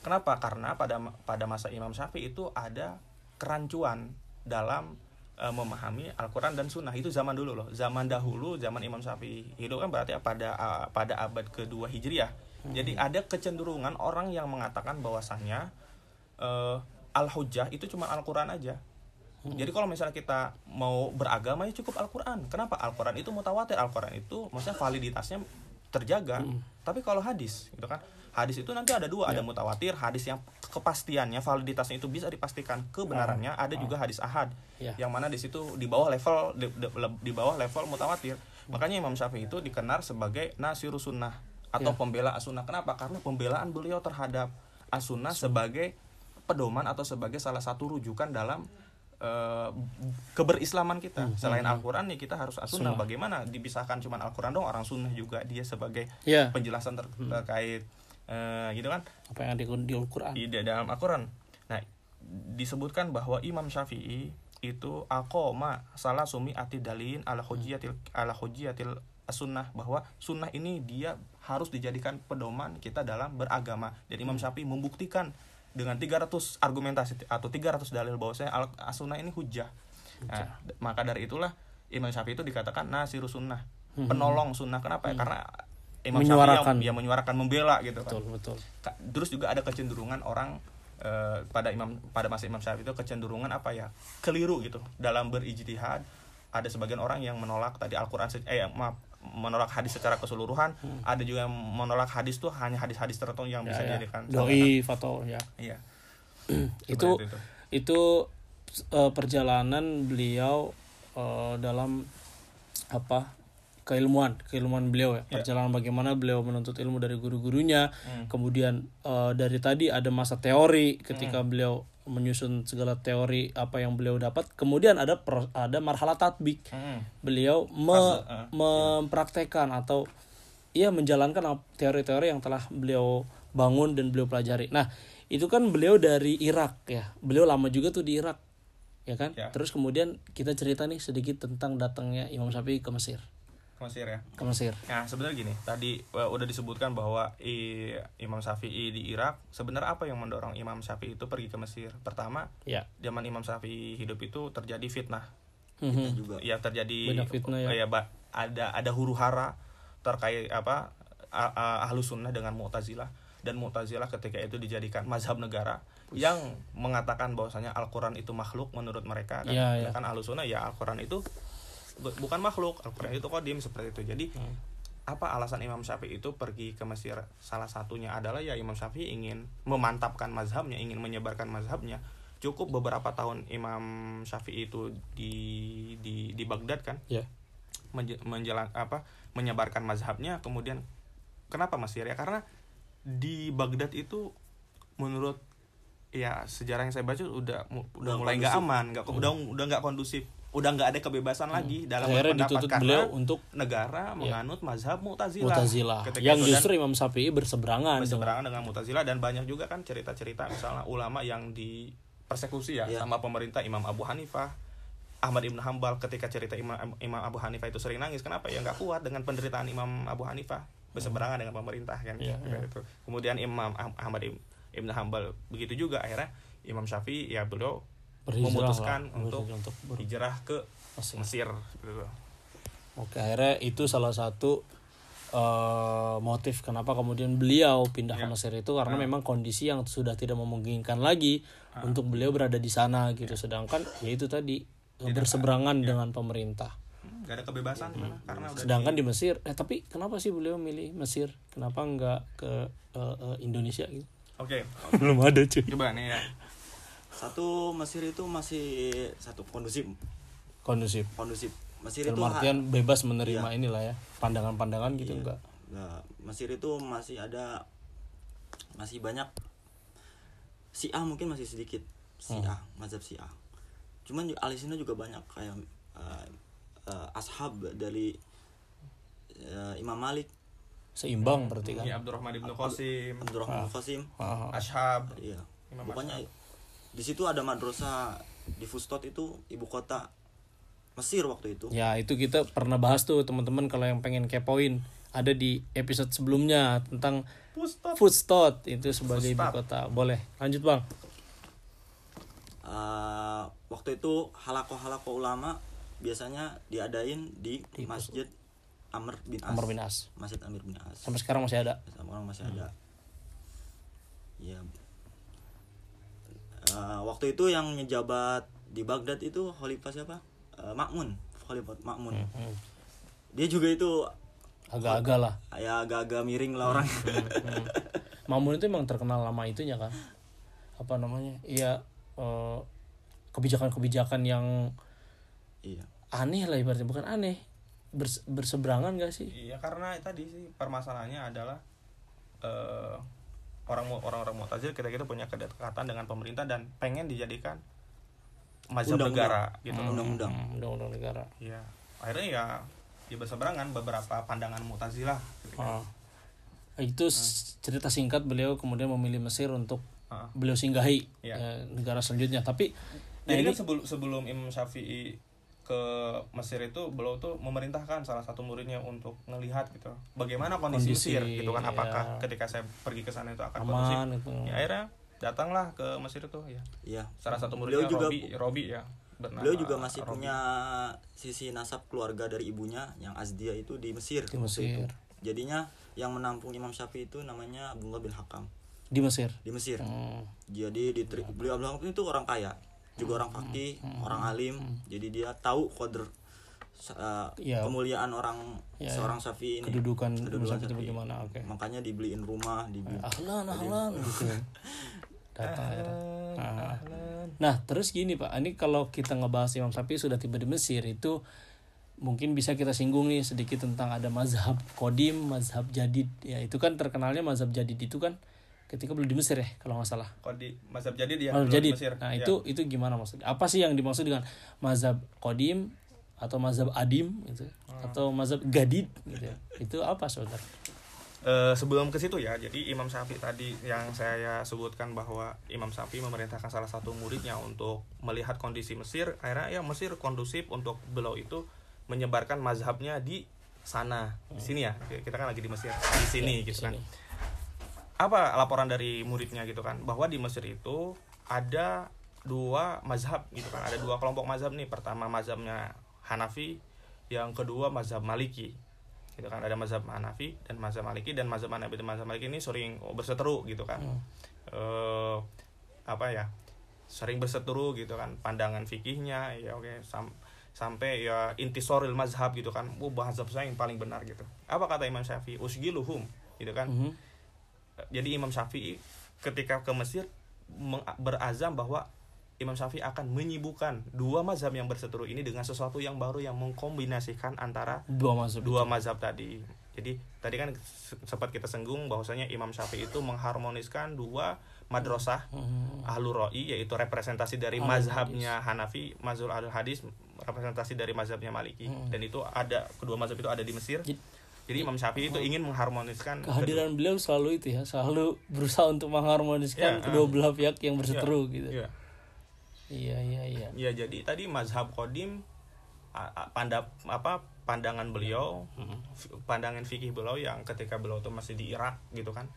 Kenapa? Karena pada pada masa Imam Syafi'i itu ada kerancuan dalam eh, memahami Al-Qur'an dan Sunnah itu zaman dulu loh. Zaman dahulu, zaman Imam Syafi'i hidup kan berarti pada ah, pada abad kedua Hijriah. Jadi ada kecenderungan orang yang mengatakan bahwasannya eh, Al-Hujjah itu cuma Al-Qur'an aja. Jadi kalau misalnya kita mau beragama ya cukup Al-Qur'an. Kenapa? Al-Qur'an itu mutawatir. Al-Qur'an itu maksudnya validitasnya terjaga. Tapi kalau hadis gitu kan. Hadis itu nanti ada dua, ada mutawatir, hadis yang kepastiannya validitasnya itu bisa dipastikan kebenarannya, ada juga hadis ahad. Ya. Yang mana di situ di bawah level di, di- di bawah level mutawatir. Makanya Imam Syafi'i itu dikenal sebagai nasirus sunnah atau pembela as-sunnah. Kenapa? Karena pembelaan beliau terhadap as-sunnah sebagai pedoman atau sebagai salah satu rujukan dalam eh, keberislaman kita. Selain Al-Qur'an ya kita harus as-sunnah. Bagaimana dipisahkan cuma Al-Qur'an dong, orang sunnah juga dia sebagai ya penjelasan ter- terkait eh, gitu kan apa yang ada di Al-Quran di dalam Al-Quran. Nah, disebutkan bahwa Imam Syafi'i itu akoma salah sumi ati dalin ala hujiyatil ala hujiyatil sunnah bahwa sunnah ini dia harus dijadikan pedoman kita dalam beragama. Dan Imam Syafi'i membuktikan dengan 300 argumentasi atau 300 dalil bahwasanya al sunnah ini hujah. Nah, maka dari itulah Imam Syafi'i itu dikatakan nasiru sunnah, penolong sunnah. Kenapa? ya? Karena Imam Syafi'i Menyuarakan. yang, ya menyuarakan membela gitu kan. Betul betul. Terus juga ada kecenderungan orang eh, pada imam pada masa Imam Syafi'i itu kecenderungan apa ya? Keliru gitu. Dalam berijtihad ada sebagian orang yang menolak tadi Al-Qur'an eh maaf menolak hadis secara keseluruhan. Ada juga yang menolak hadis tuh hanya hadis-hadis tertentu yang bisa ya, ya. dijadikan doi atau ya. Iya. Itu itu. itu eh, perjalanan beliau eh, dalam apa keilmuan keilmuan beliau ya Ya. perjalanan bagaimana beliau menuntut ilmu dari guru-gurunya Hmm. kemudian eh, dari tadi ada masa teori ketika beliau menyusun segala teori apa yang beliau dapat kemudian ada pro- ada marhalah tatbik Mm. beliau me- eh, mempraktekkan atau ia menjalankan teori-teori yang telah beliau bangun dan beliau pelajari. Nah, itu kan beliau dari Irak ya. Beliau lama juga tuh di Irak. Ya kan? Ya. Terus kemudian kita cerita nih sedikit tentang datangnya Imam Syafi'i ke Mesir. Ke Mesir ya Ke Mesir. Nah, sebenarnya gini, tadi eh, udah disebutkan bahwa i- Imam Syafi'i di Irak, sebenarnya apa yang mendorong Imam Syafi'i itu pergi ke Mesir? Pertama, Ya. zaman Imam Syafi'i hidup itu terjadi fitnah. Mhm. juga Ya terjadi Banyak fitnah ya. ba- ada ada huru hara terkait apa ahlu sunnah dengan mu'tazilah dan mu'tazilah ketika itu dijadikan mazhab negara yang mengatakan bahwasanya Al-Quran itu makhluk menurut mereka kan, Ya, ya. kan ahlu sunnah ya Al-Quran itu bukan makhluk. Al-Quran itu kodim seperti itu. Jadi Hmm. apa alasan Imam Syafi'i itu pergi ke Mesir? Salah satunya adalah ya Imam Syafi'i ingin memantapkan mazhabnya ingin menyebarkan mazhabnya. Cukup beberapa tahun Imam Syafi'i itu di di di Baghdad kan? Ya menje- menjelan apa menyebarkan mazhabnya. Kemudian kenapa Mesir? Ya karena di Baghdad itu menurut ya sejarah yang saya baca udah udah Udah mulai nggak aman nggak udah udah nggak kondusif udah nggak ada kebebasan lagi dalam akhirnya berpendapat karena beliau untuk negara menganut mazhab Mu'tazilah. Mu'tazilah Ketika yang justru Imam Syafi'i berseberangan dengan berseberangan dengan Mu'tazilah dan banyak juga kan cerita-cerita misalnya ulama yang dipersekusi ya Iya. sama pemerintah Imam Abu Hanifah Ahmad Ibn Hambal ketika cerita Imam Imam Abu Hanifah itu sering nangis kenapa ya nggak kuat dengan penderitaan Imam Abu Hanifah berseberangan dengan pemerintah kan Iya, Gitu. iya. Itu. kemudian Imam Ah- Ahmad Ibn Ibn Hambal begitu juga akhirnya Imam Syafi'i ya beliau Berhijrah memutuskan lah, untuk, untuk hijrah ke Mesir. Mesir gitu. Oke, akhirnya itu salah satu eh, motif kenapa kemudian beliau pindah ke Ya. Mesir itu karena memang kondisi yang sudah tidak memungkinkan lagi untuk beliau berada di sana gitu. Sedangkan ya itu tadi berseberangan dengan pemerintah. Hmm, nggak ada kebebasan di mana karena udah Sedangkan di Mesir, eh tapi kenapa sih beliau milih Mesir? Kenapa nggak ke eh, eh, Indonesia gitu? Oke, Belum ada cuy. coba nih ya. Satu Mesir itu masih satu kondusif, Kondusif. kondusif. Mesir Dalam itu ha- artian bebas menerima Iya. inilah ya pandangan-pandangan gitu Iya. enggak? Nah, Mesir itu masih ada masih banyak Syiah mungkin masih sedikit Syiah, mazhab Syiah. Cuman di Alisina juga banyak kayak eh, eh, ashab dari eh, Imam Malik, Seimbang berarti kan? Ini Abdurrahman ibnu Qasim, Abdurrahman Qasim. Ah, Ashab. Iya. Imam Pokoknya di situ ada madrasah di Fustot itu ibu kota Mesir waktu itu. Ya itu kita pernah bahas tuh teman-teman kalau yang pengen kepoin ada di episode sebelumnya tentang Pustot. Fustot itu sebagai ibu Fustat. kota. Boleh lanjut bang. Eh, waktu itu halako-halako ulama biasanya diadain di, Masjid Amr bin As. Amr bin As. Masjid Amr bin As. Sampai sekarang masih ada. Sama orang masih ada. Ya. Eh, waktu itu yang ngejabat di Baghdad itu khalifah siapa? Eh, Makmun, khalifah Makmun. Hmm. Dia juga itu Agak-agak lah. ya agak-agak miring lah orang. Hmm. Mamun itu emang terkenal lama itunya kan. Apa namanya? Iya eh, kebijakan-kebijakan yang iya. aneh lah ibaratnya bukan aneh Bers- berseberangan gak sih? Iya karena tadi sih permasalahannya adalah eh, orang orang-orang Mu'tazil kita kita punya kedekatan dengan pemerintah dan pengen dijadikan mazhab Undang-undang. negara gitu. Undang-undang. Hmm, Undang-undang negara. Iya. Akhirnya ya dia berseberangan beberapa pandangan Mu'tazilah. gitu kan. Itu s- cerita singkat beliau kemudian memilih Mesir untuk Ah. beliau singgahi Iya. eh, negara selanjutnya. Tapi nah Jadi ini kan sebelum sebelum Imam Syafi'i ke Mesir itu beliau tuh memerintahkan salah satu muridnya untuk ngelihat gitu bagaimana kondisi, Kondisi, Mesir gitu kan apakah ya. ketika saya pergi ke sana itu akan aman kondusif itu. ya akhirnya datanglah ke Mesir itu ya Iya. salah satu Beliau muridnya juga Robi Robi ya bernama beliau juga masih Robi. punya sisi nasab keluarga dari ibunya yang Azdia itu di Mesir. Di Mesir. Jadinya yang menampung Imam Syafi'i itu namanya Abdullah bin Hakam Di Mesir. di Mesir. Hmm. Jadi di beliau Abdullah itu orang kaya, juga orang fakih, orang alim. Jadi dia tahu koder uh, Iya. kemuliaan orang Ya, seorang Syafi'i ini. Kedudukan Kedudukan Syafi'i bagaimana? Oke. Makanya dibeliin rumah, dibeli Ahlan, ahlan gitu. Datang akhirnya. Ahlan, Ah. ahlan. Nah, terus gini Pak, ini kalau kita ngebahas Imam Syafi'i sudah tiba di Mesir itu mungkin bisa kita singgung nih sedikit tentang ada mazhab kodim, mazhab jadid. Ya itu kan terkenalnya mazhab jadid itu kan ketika belum di Mesir ya kalau nggak salah. Kalau di mazhab jadi dia mazhab dulu di jadid. Mesir. Nah Ya. itu itu gimana maksudnya? Apa sih yang dimaksud dengan mazhab kodim atau mazhab adim gitu atau mazhab gadid gitu ya? Itu apa saudara? Eh, sebelum ke situ ya, jadi Imam Syafi'i tadi yang saya sebutkan bahwa Imam Syafi'i memerintahkan salah satu muridnya untuk melihat kondisi Mesir, akhirnya ya Mesir kondusif untuk beliau itu menyebarkan mazhabnya di sana, di sini ya, kita kan lagi di Mesir, di sini Ya, gitu kan. sini. Apa laporan dari muridnya gitu kan, bahwa di Mesir itu ada dua mazhab gitu kan, ada dua kelompok mazhab nih, pertama mazhabnya Hanafi, yang kedua mazhab Maliki gitu kan. Ada mazhab Hanafi dan mazhab Maliki dan mazhab Hanafi. Dan mazhab Maliki ini sering berseteru gitu kan. Eh apa ya? Sering berseteru gitu kan. Pandangan fikihnya ya oke sam- sampai ya intisoril mazhab gitu kan. Oh mazhab saya yang paling benar gitu. Apa kata Imam Syafi'i? Usgiluhum gitu kan. Mhm. Jadi Imam Syafi'i ketika ke Mesir berazam bahwa Imam Syafi'i akan menyibukkan dua mazhab yang berseteru ini dengan sesuatu yang baru yang mengkombinasikan antara dua masuk dua mazhab tadi. Jadi tadi kan se- sempat kita senggung bahwasanya Imam Syafi'i itu mengharmoniskan dua madrasah ahlu ro'i yaitu representasi dari Ahlul mazhabnya Hanafi, mazhab al hadis representasi dari mazhabnya Maliki. Dan itu ada kedua mazhab itu ada di Mesir. Jadi- Jadi Imam Syafi'i itu ingin mengharmoniskan kehadiran beliau selalu itu ya selalu berusaha untuk mengharmoniskan Ya, kedua ah. belah pihak yang berseteru gitu Iya. iya iya iya Ya jadi tadi mazhab a- panda apa pandangan beliau f- pandangan fikih beliau yang ketika beliau itu masih di Irak gitu kan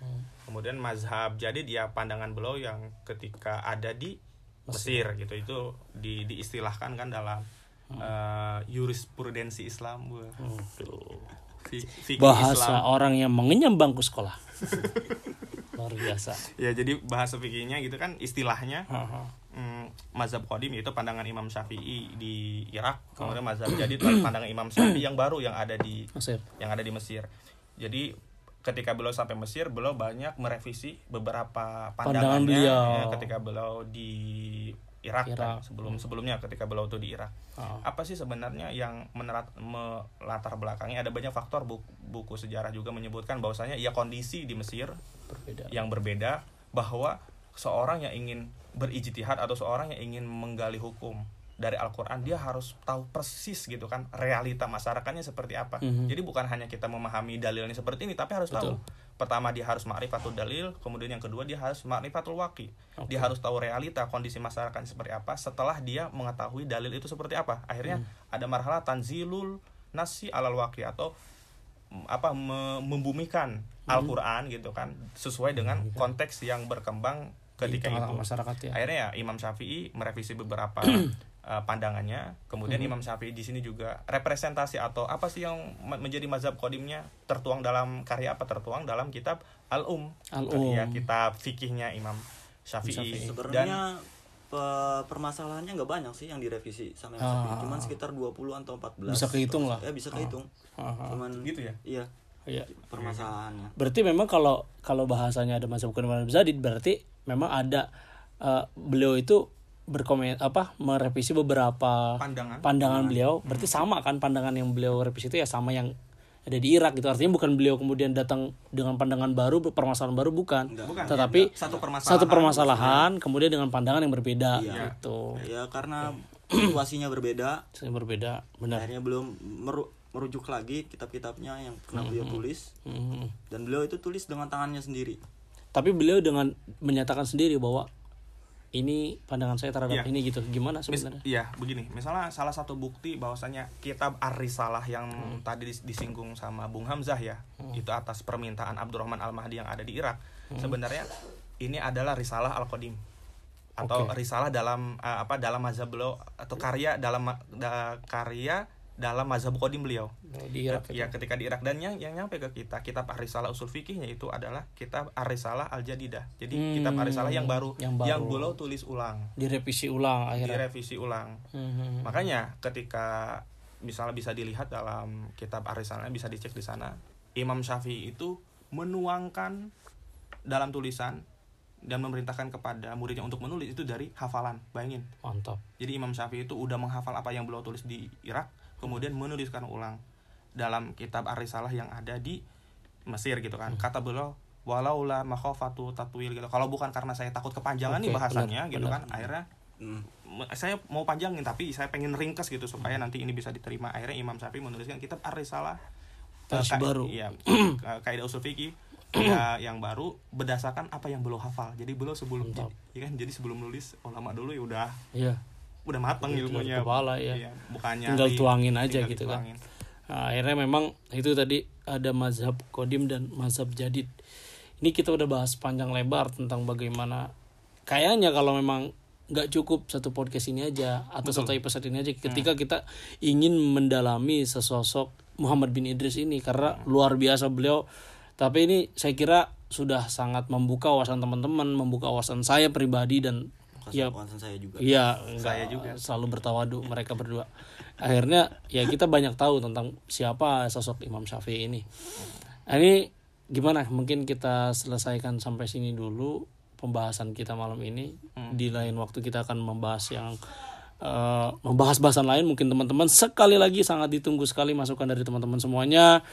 kemudian mazhab jadi dia pandangan beliau yang ketika ada di Mesir, gitu itu di diistilahkan kan dalam eh, jurisprudensi Islam Wah. Aduh. Fikih bahasa Islam. orang yang mengenyam bangku sekolah luar biasa ya jadi bahasa fikihnya gitu kan istilahnya Aha. hmm, mazhab kodim yaitu pandangan Imam Syafi'i di Irak kemudian mazhab jadi itu pandangan Imam Syafi'i yang baru yang ada di Mesir yang ada di Mesir jadi ketika beliau sampai Mesir beliau banyak merevisi beberapa Pandangan pandangannya beliau. ya, ketika beliau di Irak, kan, Irak. sebelum sebelumnya ketika beliau tuh di Irak Ah. apa sih sebenarnya yang menerat melatar belakangnya ada banyak faktor buku, buku sejarah juga menyebutkan bahwasanya ya kondisi di Mesir berbeda yang berbeda bahwa seorang yang ingin berijtihad atau seorang yang ingin menggali hukum dari Al-Qur'an dia harus tahu persis gitu kan realita masyarakatnya seperti apa. Mhm. Jadi bukan hanya kita memahami dalilnya seperti ini tapi harus tahu. Pertama dia harus ma'rifatul dalil, kemudian yang kedua dia harus ma'rifatul waqi. Dia harus tahu realita kondisi masyarakat seperti apa setelah dia mengetahui dalil itu seperti apa. Akhirnya ada marhalah tanzilul nasi alal waqi atau mm, apa me- membumikan Al-Qur'an gitu kan sesuai dengan konteks yang berkembang ketika itu. masyarakat ya Akhirnya ya Imam Syafi'i merevisi beberapa uh, pandangannya. Kemudian Mhm. Imam Syafi'i di sini juga representasi atau apa sih yang me- menjadi mazhab kodimnya tertuang dalam karya apa tertuang dalam kitab Al-Um. Al-Um. Ya, kitab fikihnya Imam Syafi'i. Syafi'i. Dan Sebenarnya pe- permasalahannya nggak banyak sih yang direvisi sama yang Syafi'i. Ah. Cuman sekitar 20 atau 14. Bisa kehitung lah. Ya bisa kehitung. Aha. Cuman gitu ya. Iya, Iya. permasalahannya. Berarti memang kalau kalau bahasanya ada mazhab Quran mazhab Zadid berarti memang ada eh, beliau itu berkomen apa merevisi beberapa Pandangan. pandangan beliau. Berarti sama kan pandangan yang beliau revisi itu ya sama yang ada di Irak gitu. Artinya bukan beliau kemudian datang dengan pandangan baru permasalahan baru bukan, Bukan, tetapi ya, satu permasalahan. satu permasalahan kemudian dengan pandangan yang berbeda Iya. gitu. Ya karena situasinya berbeda, yang berbeda benar. Akhirnya belum meru- merujuk lagi kitab-kitabnya yang pernah beliau tulis. Mhm. dan beliau itu tulis dengan tangannya sendiri. tapi beliau dengan menyatakan sendiri bahwa ini pandangan saya terhadap Iya. ini gitu gimana sebenarnya Iya, begini. Misalnya salah satu bukti bahwasanya kitab Ar-Risalah yang Hmm. tadi dis- disinggung sama Bung Hamzah ya, itu atas permintaan Abdurrahman Al-Mahdi yang ada di Irak. Hmm. Sebenarnya ini adalah Risalah Al-Qadim atau Oke. risalah dalam eh, apa dalam mazhab beliau atau karya dalam da- karya dalam mazhab qadim beliau. di Irak itu. Ya ketika di Irak dan yang yang nyampe ke kita kitab Ar-Risalah Usul Fikihnya itu adalah kitab Ar-Risalah Al-Jadidah. Jadi Hmm, kitab Ar-Risalah yang baru yang baru. yang beliau tulis ulang, direvisi ulang akhirnya direvisi ulang. Mhm. Makanya ketika misalnya bisa dilihat dalam kitab Ar-Risalah bisa dicek di sana, Imam Syafi'i itu menuangkan dalam tulisan dan memerintahkan kepada muridnya untuk menulis itu dari hafalan. Bayangin. mantap Jadi Imam Syafi'i itu udah menghafal apa yang beliau tulis di Irak, kemudian menuliskan ulang dalam kitab Ar-Risalah yang ada di Mesir gitu Hmm. kan. Kata beliau walaula makhafatu tatwil gitu. Kalau bukan karena saya takut kepanjangan nih Oke, bahasannya benar, gitu benar. kan. Akhirnya Hmm. saya mau panjangin tapi saya pengen ringkas gitu supaya nanti ini bisa diterima. Akhirnya Imam Syafi'i menuliskan kitab Ar-Risalah Versi eh, ka- baru. Iya, ka- kaidah usul fikih ya, yang baru berdasarkan apa yang beliau hafal. Jadi beliau sebelum Mantap. ya kan jadi sebelum nulis ulama dulu ya udah iya udah matang Udah keluar ilmunya kepala, ya. Iya, bukannya Tinggal di- tuangin aja tinggal gitu kan. dituangin. Nah, akhirnya memang itu tadi ada mazhab kodim dan mazhab jadid ini kita udah bahas panjang lebar tentang bagaimana kayaknya kalau memang nggak cukup satu podcast ini aja atau satu episode ini aja ketika kita ingin mendalami sesosok Muhammad bin Idris ini karena luar biasa beliau tapi ini saya kira sudah sangat membuka wawasan teman-teman membuka wawasan saya pribadi dan ya konsen saya juga Iya, saya juga selalu bertawadu mereka berdua. Akhirnya ya kita banyak tahu tentang siapa sosok Imam Syafi'i ini. Nah, ini gimana? Mungkin kita selesaikan sampai sini dulu pembahasan kita malam ini. Di lain waktu kita akan membahas yang eh, membahas bahasan lain. Mungkin teman-teman sekali lagi sangat ditunggu sekali masukan dari teman-teman semuanya.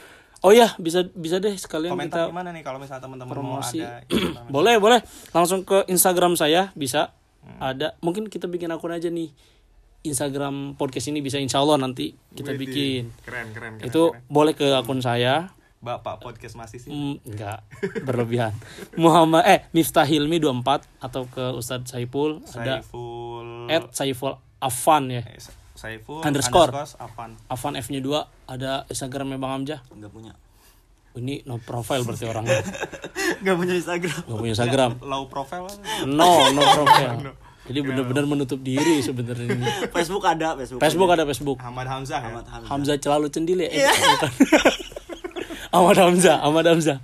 Oh ya, bisa bisa deh sekalian komentar kita gimana nih kalau misalnya teman-teman mau promosi ada boleh boleh langsung ke Instagram saya bisa ada mungkin kita bikin akun aja nih. Instagram podcast ini bisa insya Allah nanti kita bikin. keren keren, keren itu boleh ke akun saya. Bapak podcast masih sih? Hmm, enggak berlebihan. Muhammad eh Miftah Hilmi 24 atau ke Ustadz Saiful ada Saiful. At Saiful Afan ya. Eh, Saiful Underscore. Afan. Afan F nya 2 ada Instagramnya Bang Hamzah nggak punya ini no profile berarti orangnya nggak punya Instagram. Nggak punya Instagram. Low profile no no profile. jadi benar-benar menutup diri sebenarnya ini. Facebook ada Facebook Facebook ada. Facebook. Ahmad Hamzah ya? Ahmad Hamzah. Hamzah Celalu Cendil ya? Eh. Ahmad Hamzah, Ahmad Hamzah.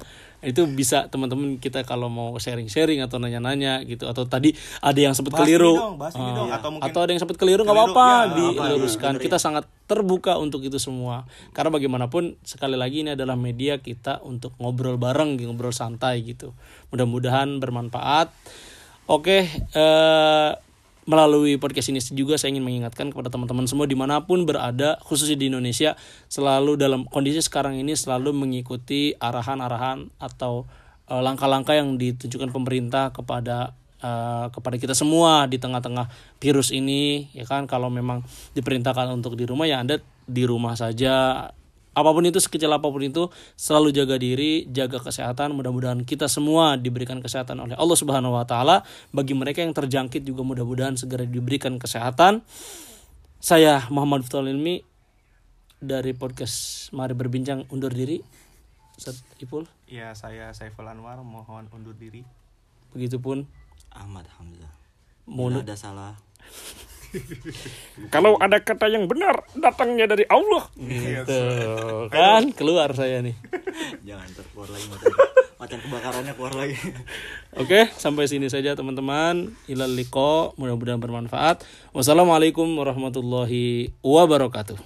Itu bisa teman-teman kita kalau mau sharing-sharing atau nanya-nanya gitu. Atau tadi ada yang sempat keliru. dong, bahas ini Ah, dong. Atau mungkin ada yang sempat keliru nggak apa-apa. ya, diluruskan. Kita sangat terbuka untuk itu semua. Karena bagaimanapun sekali lagi ini adalah media kita untuk ngobrol bareng ngobrol santai gitu. Mudah-mudahan bermanfaat. Oke eh melalui podcast ini juga saya ingin mengingatkan kepada teman-teman semua di mana pun berada khususnya di Indonesia selalu dalam kondisi sekarang ini selalu mengikuti arahan-arahan atau eh, langkah-langkah yang ditunjukkan pemerintah kepada eh, kepada kita semua di tengah-tengah virus ini ya kan? Kalau memang diperintahkan untuk di rumah ya anda di rumah saja apa pun itu sekecil apa pun itu selalu jaga diri jaga kesehatan. Mudah-mudahan kita semua diberikan kesehatan oleh Allah Subhanahu Wa Taala. Bagi mereka yang terjangkit juga mudah-mudahan segera diberikan kesehatan. Saya Muhammad Fatul Ilmi dari podcast Mari Berbincang undur diri. Ustaz Ipul? Ya saya Saiful Anwar mohon undur diri. Begitupun. Ahmad Hamzah Mulut. Bila ada salah kalau ada kata yang benar datangnya dari Allah gitu kan keluar saya nih jangan terkeluar lagi macan macan kebakarannya keluar lagi Oke, sampai sini saja teman-teman. Ilal liko, mudah-mudahan bermanfaat. Wassalamualaikum warahmatullahi wabarakatuh.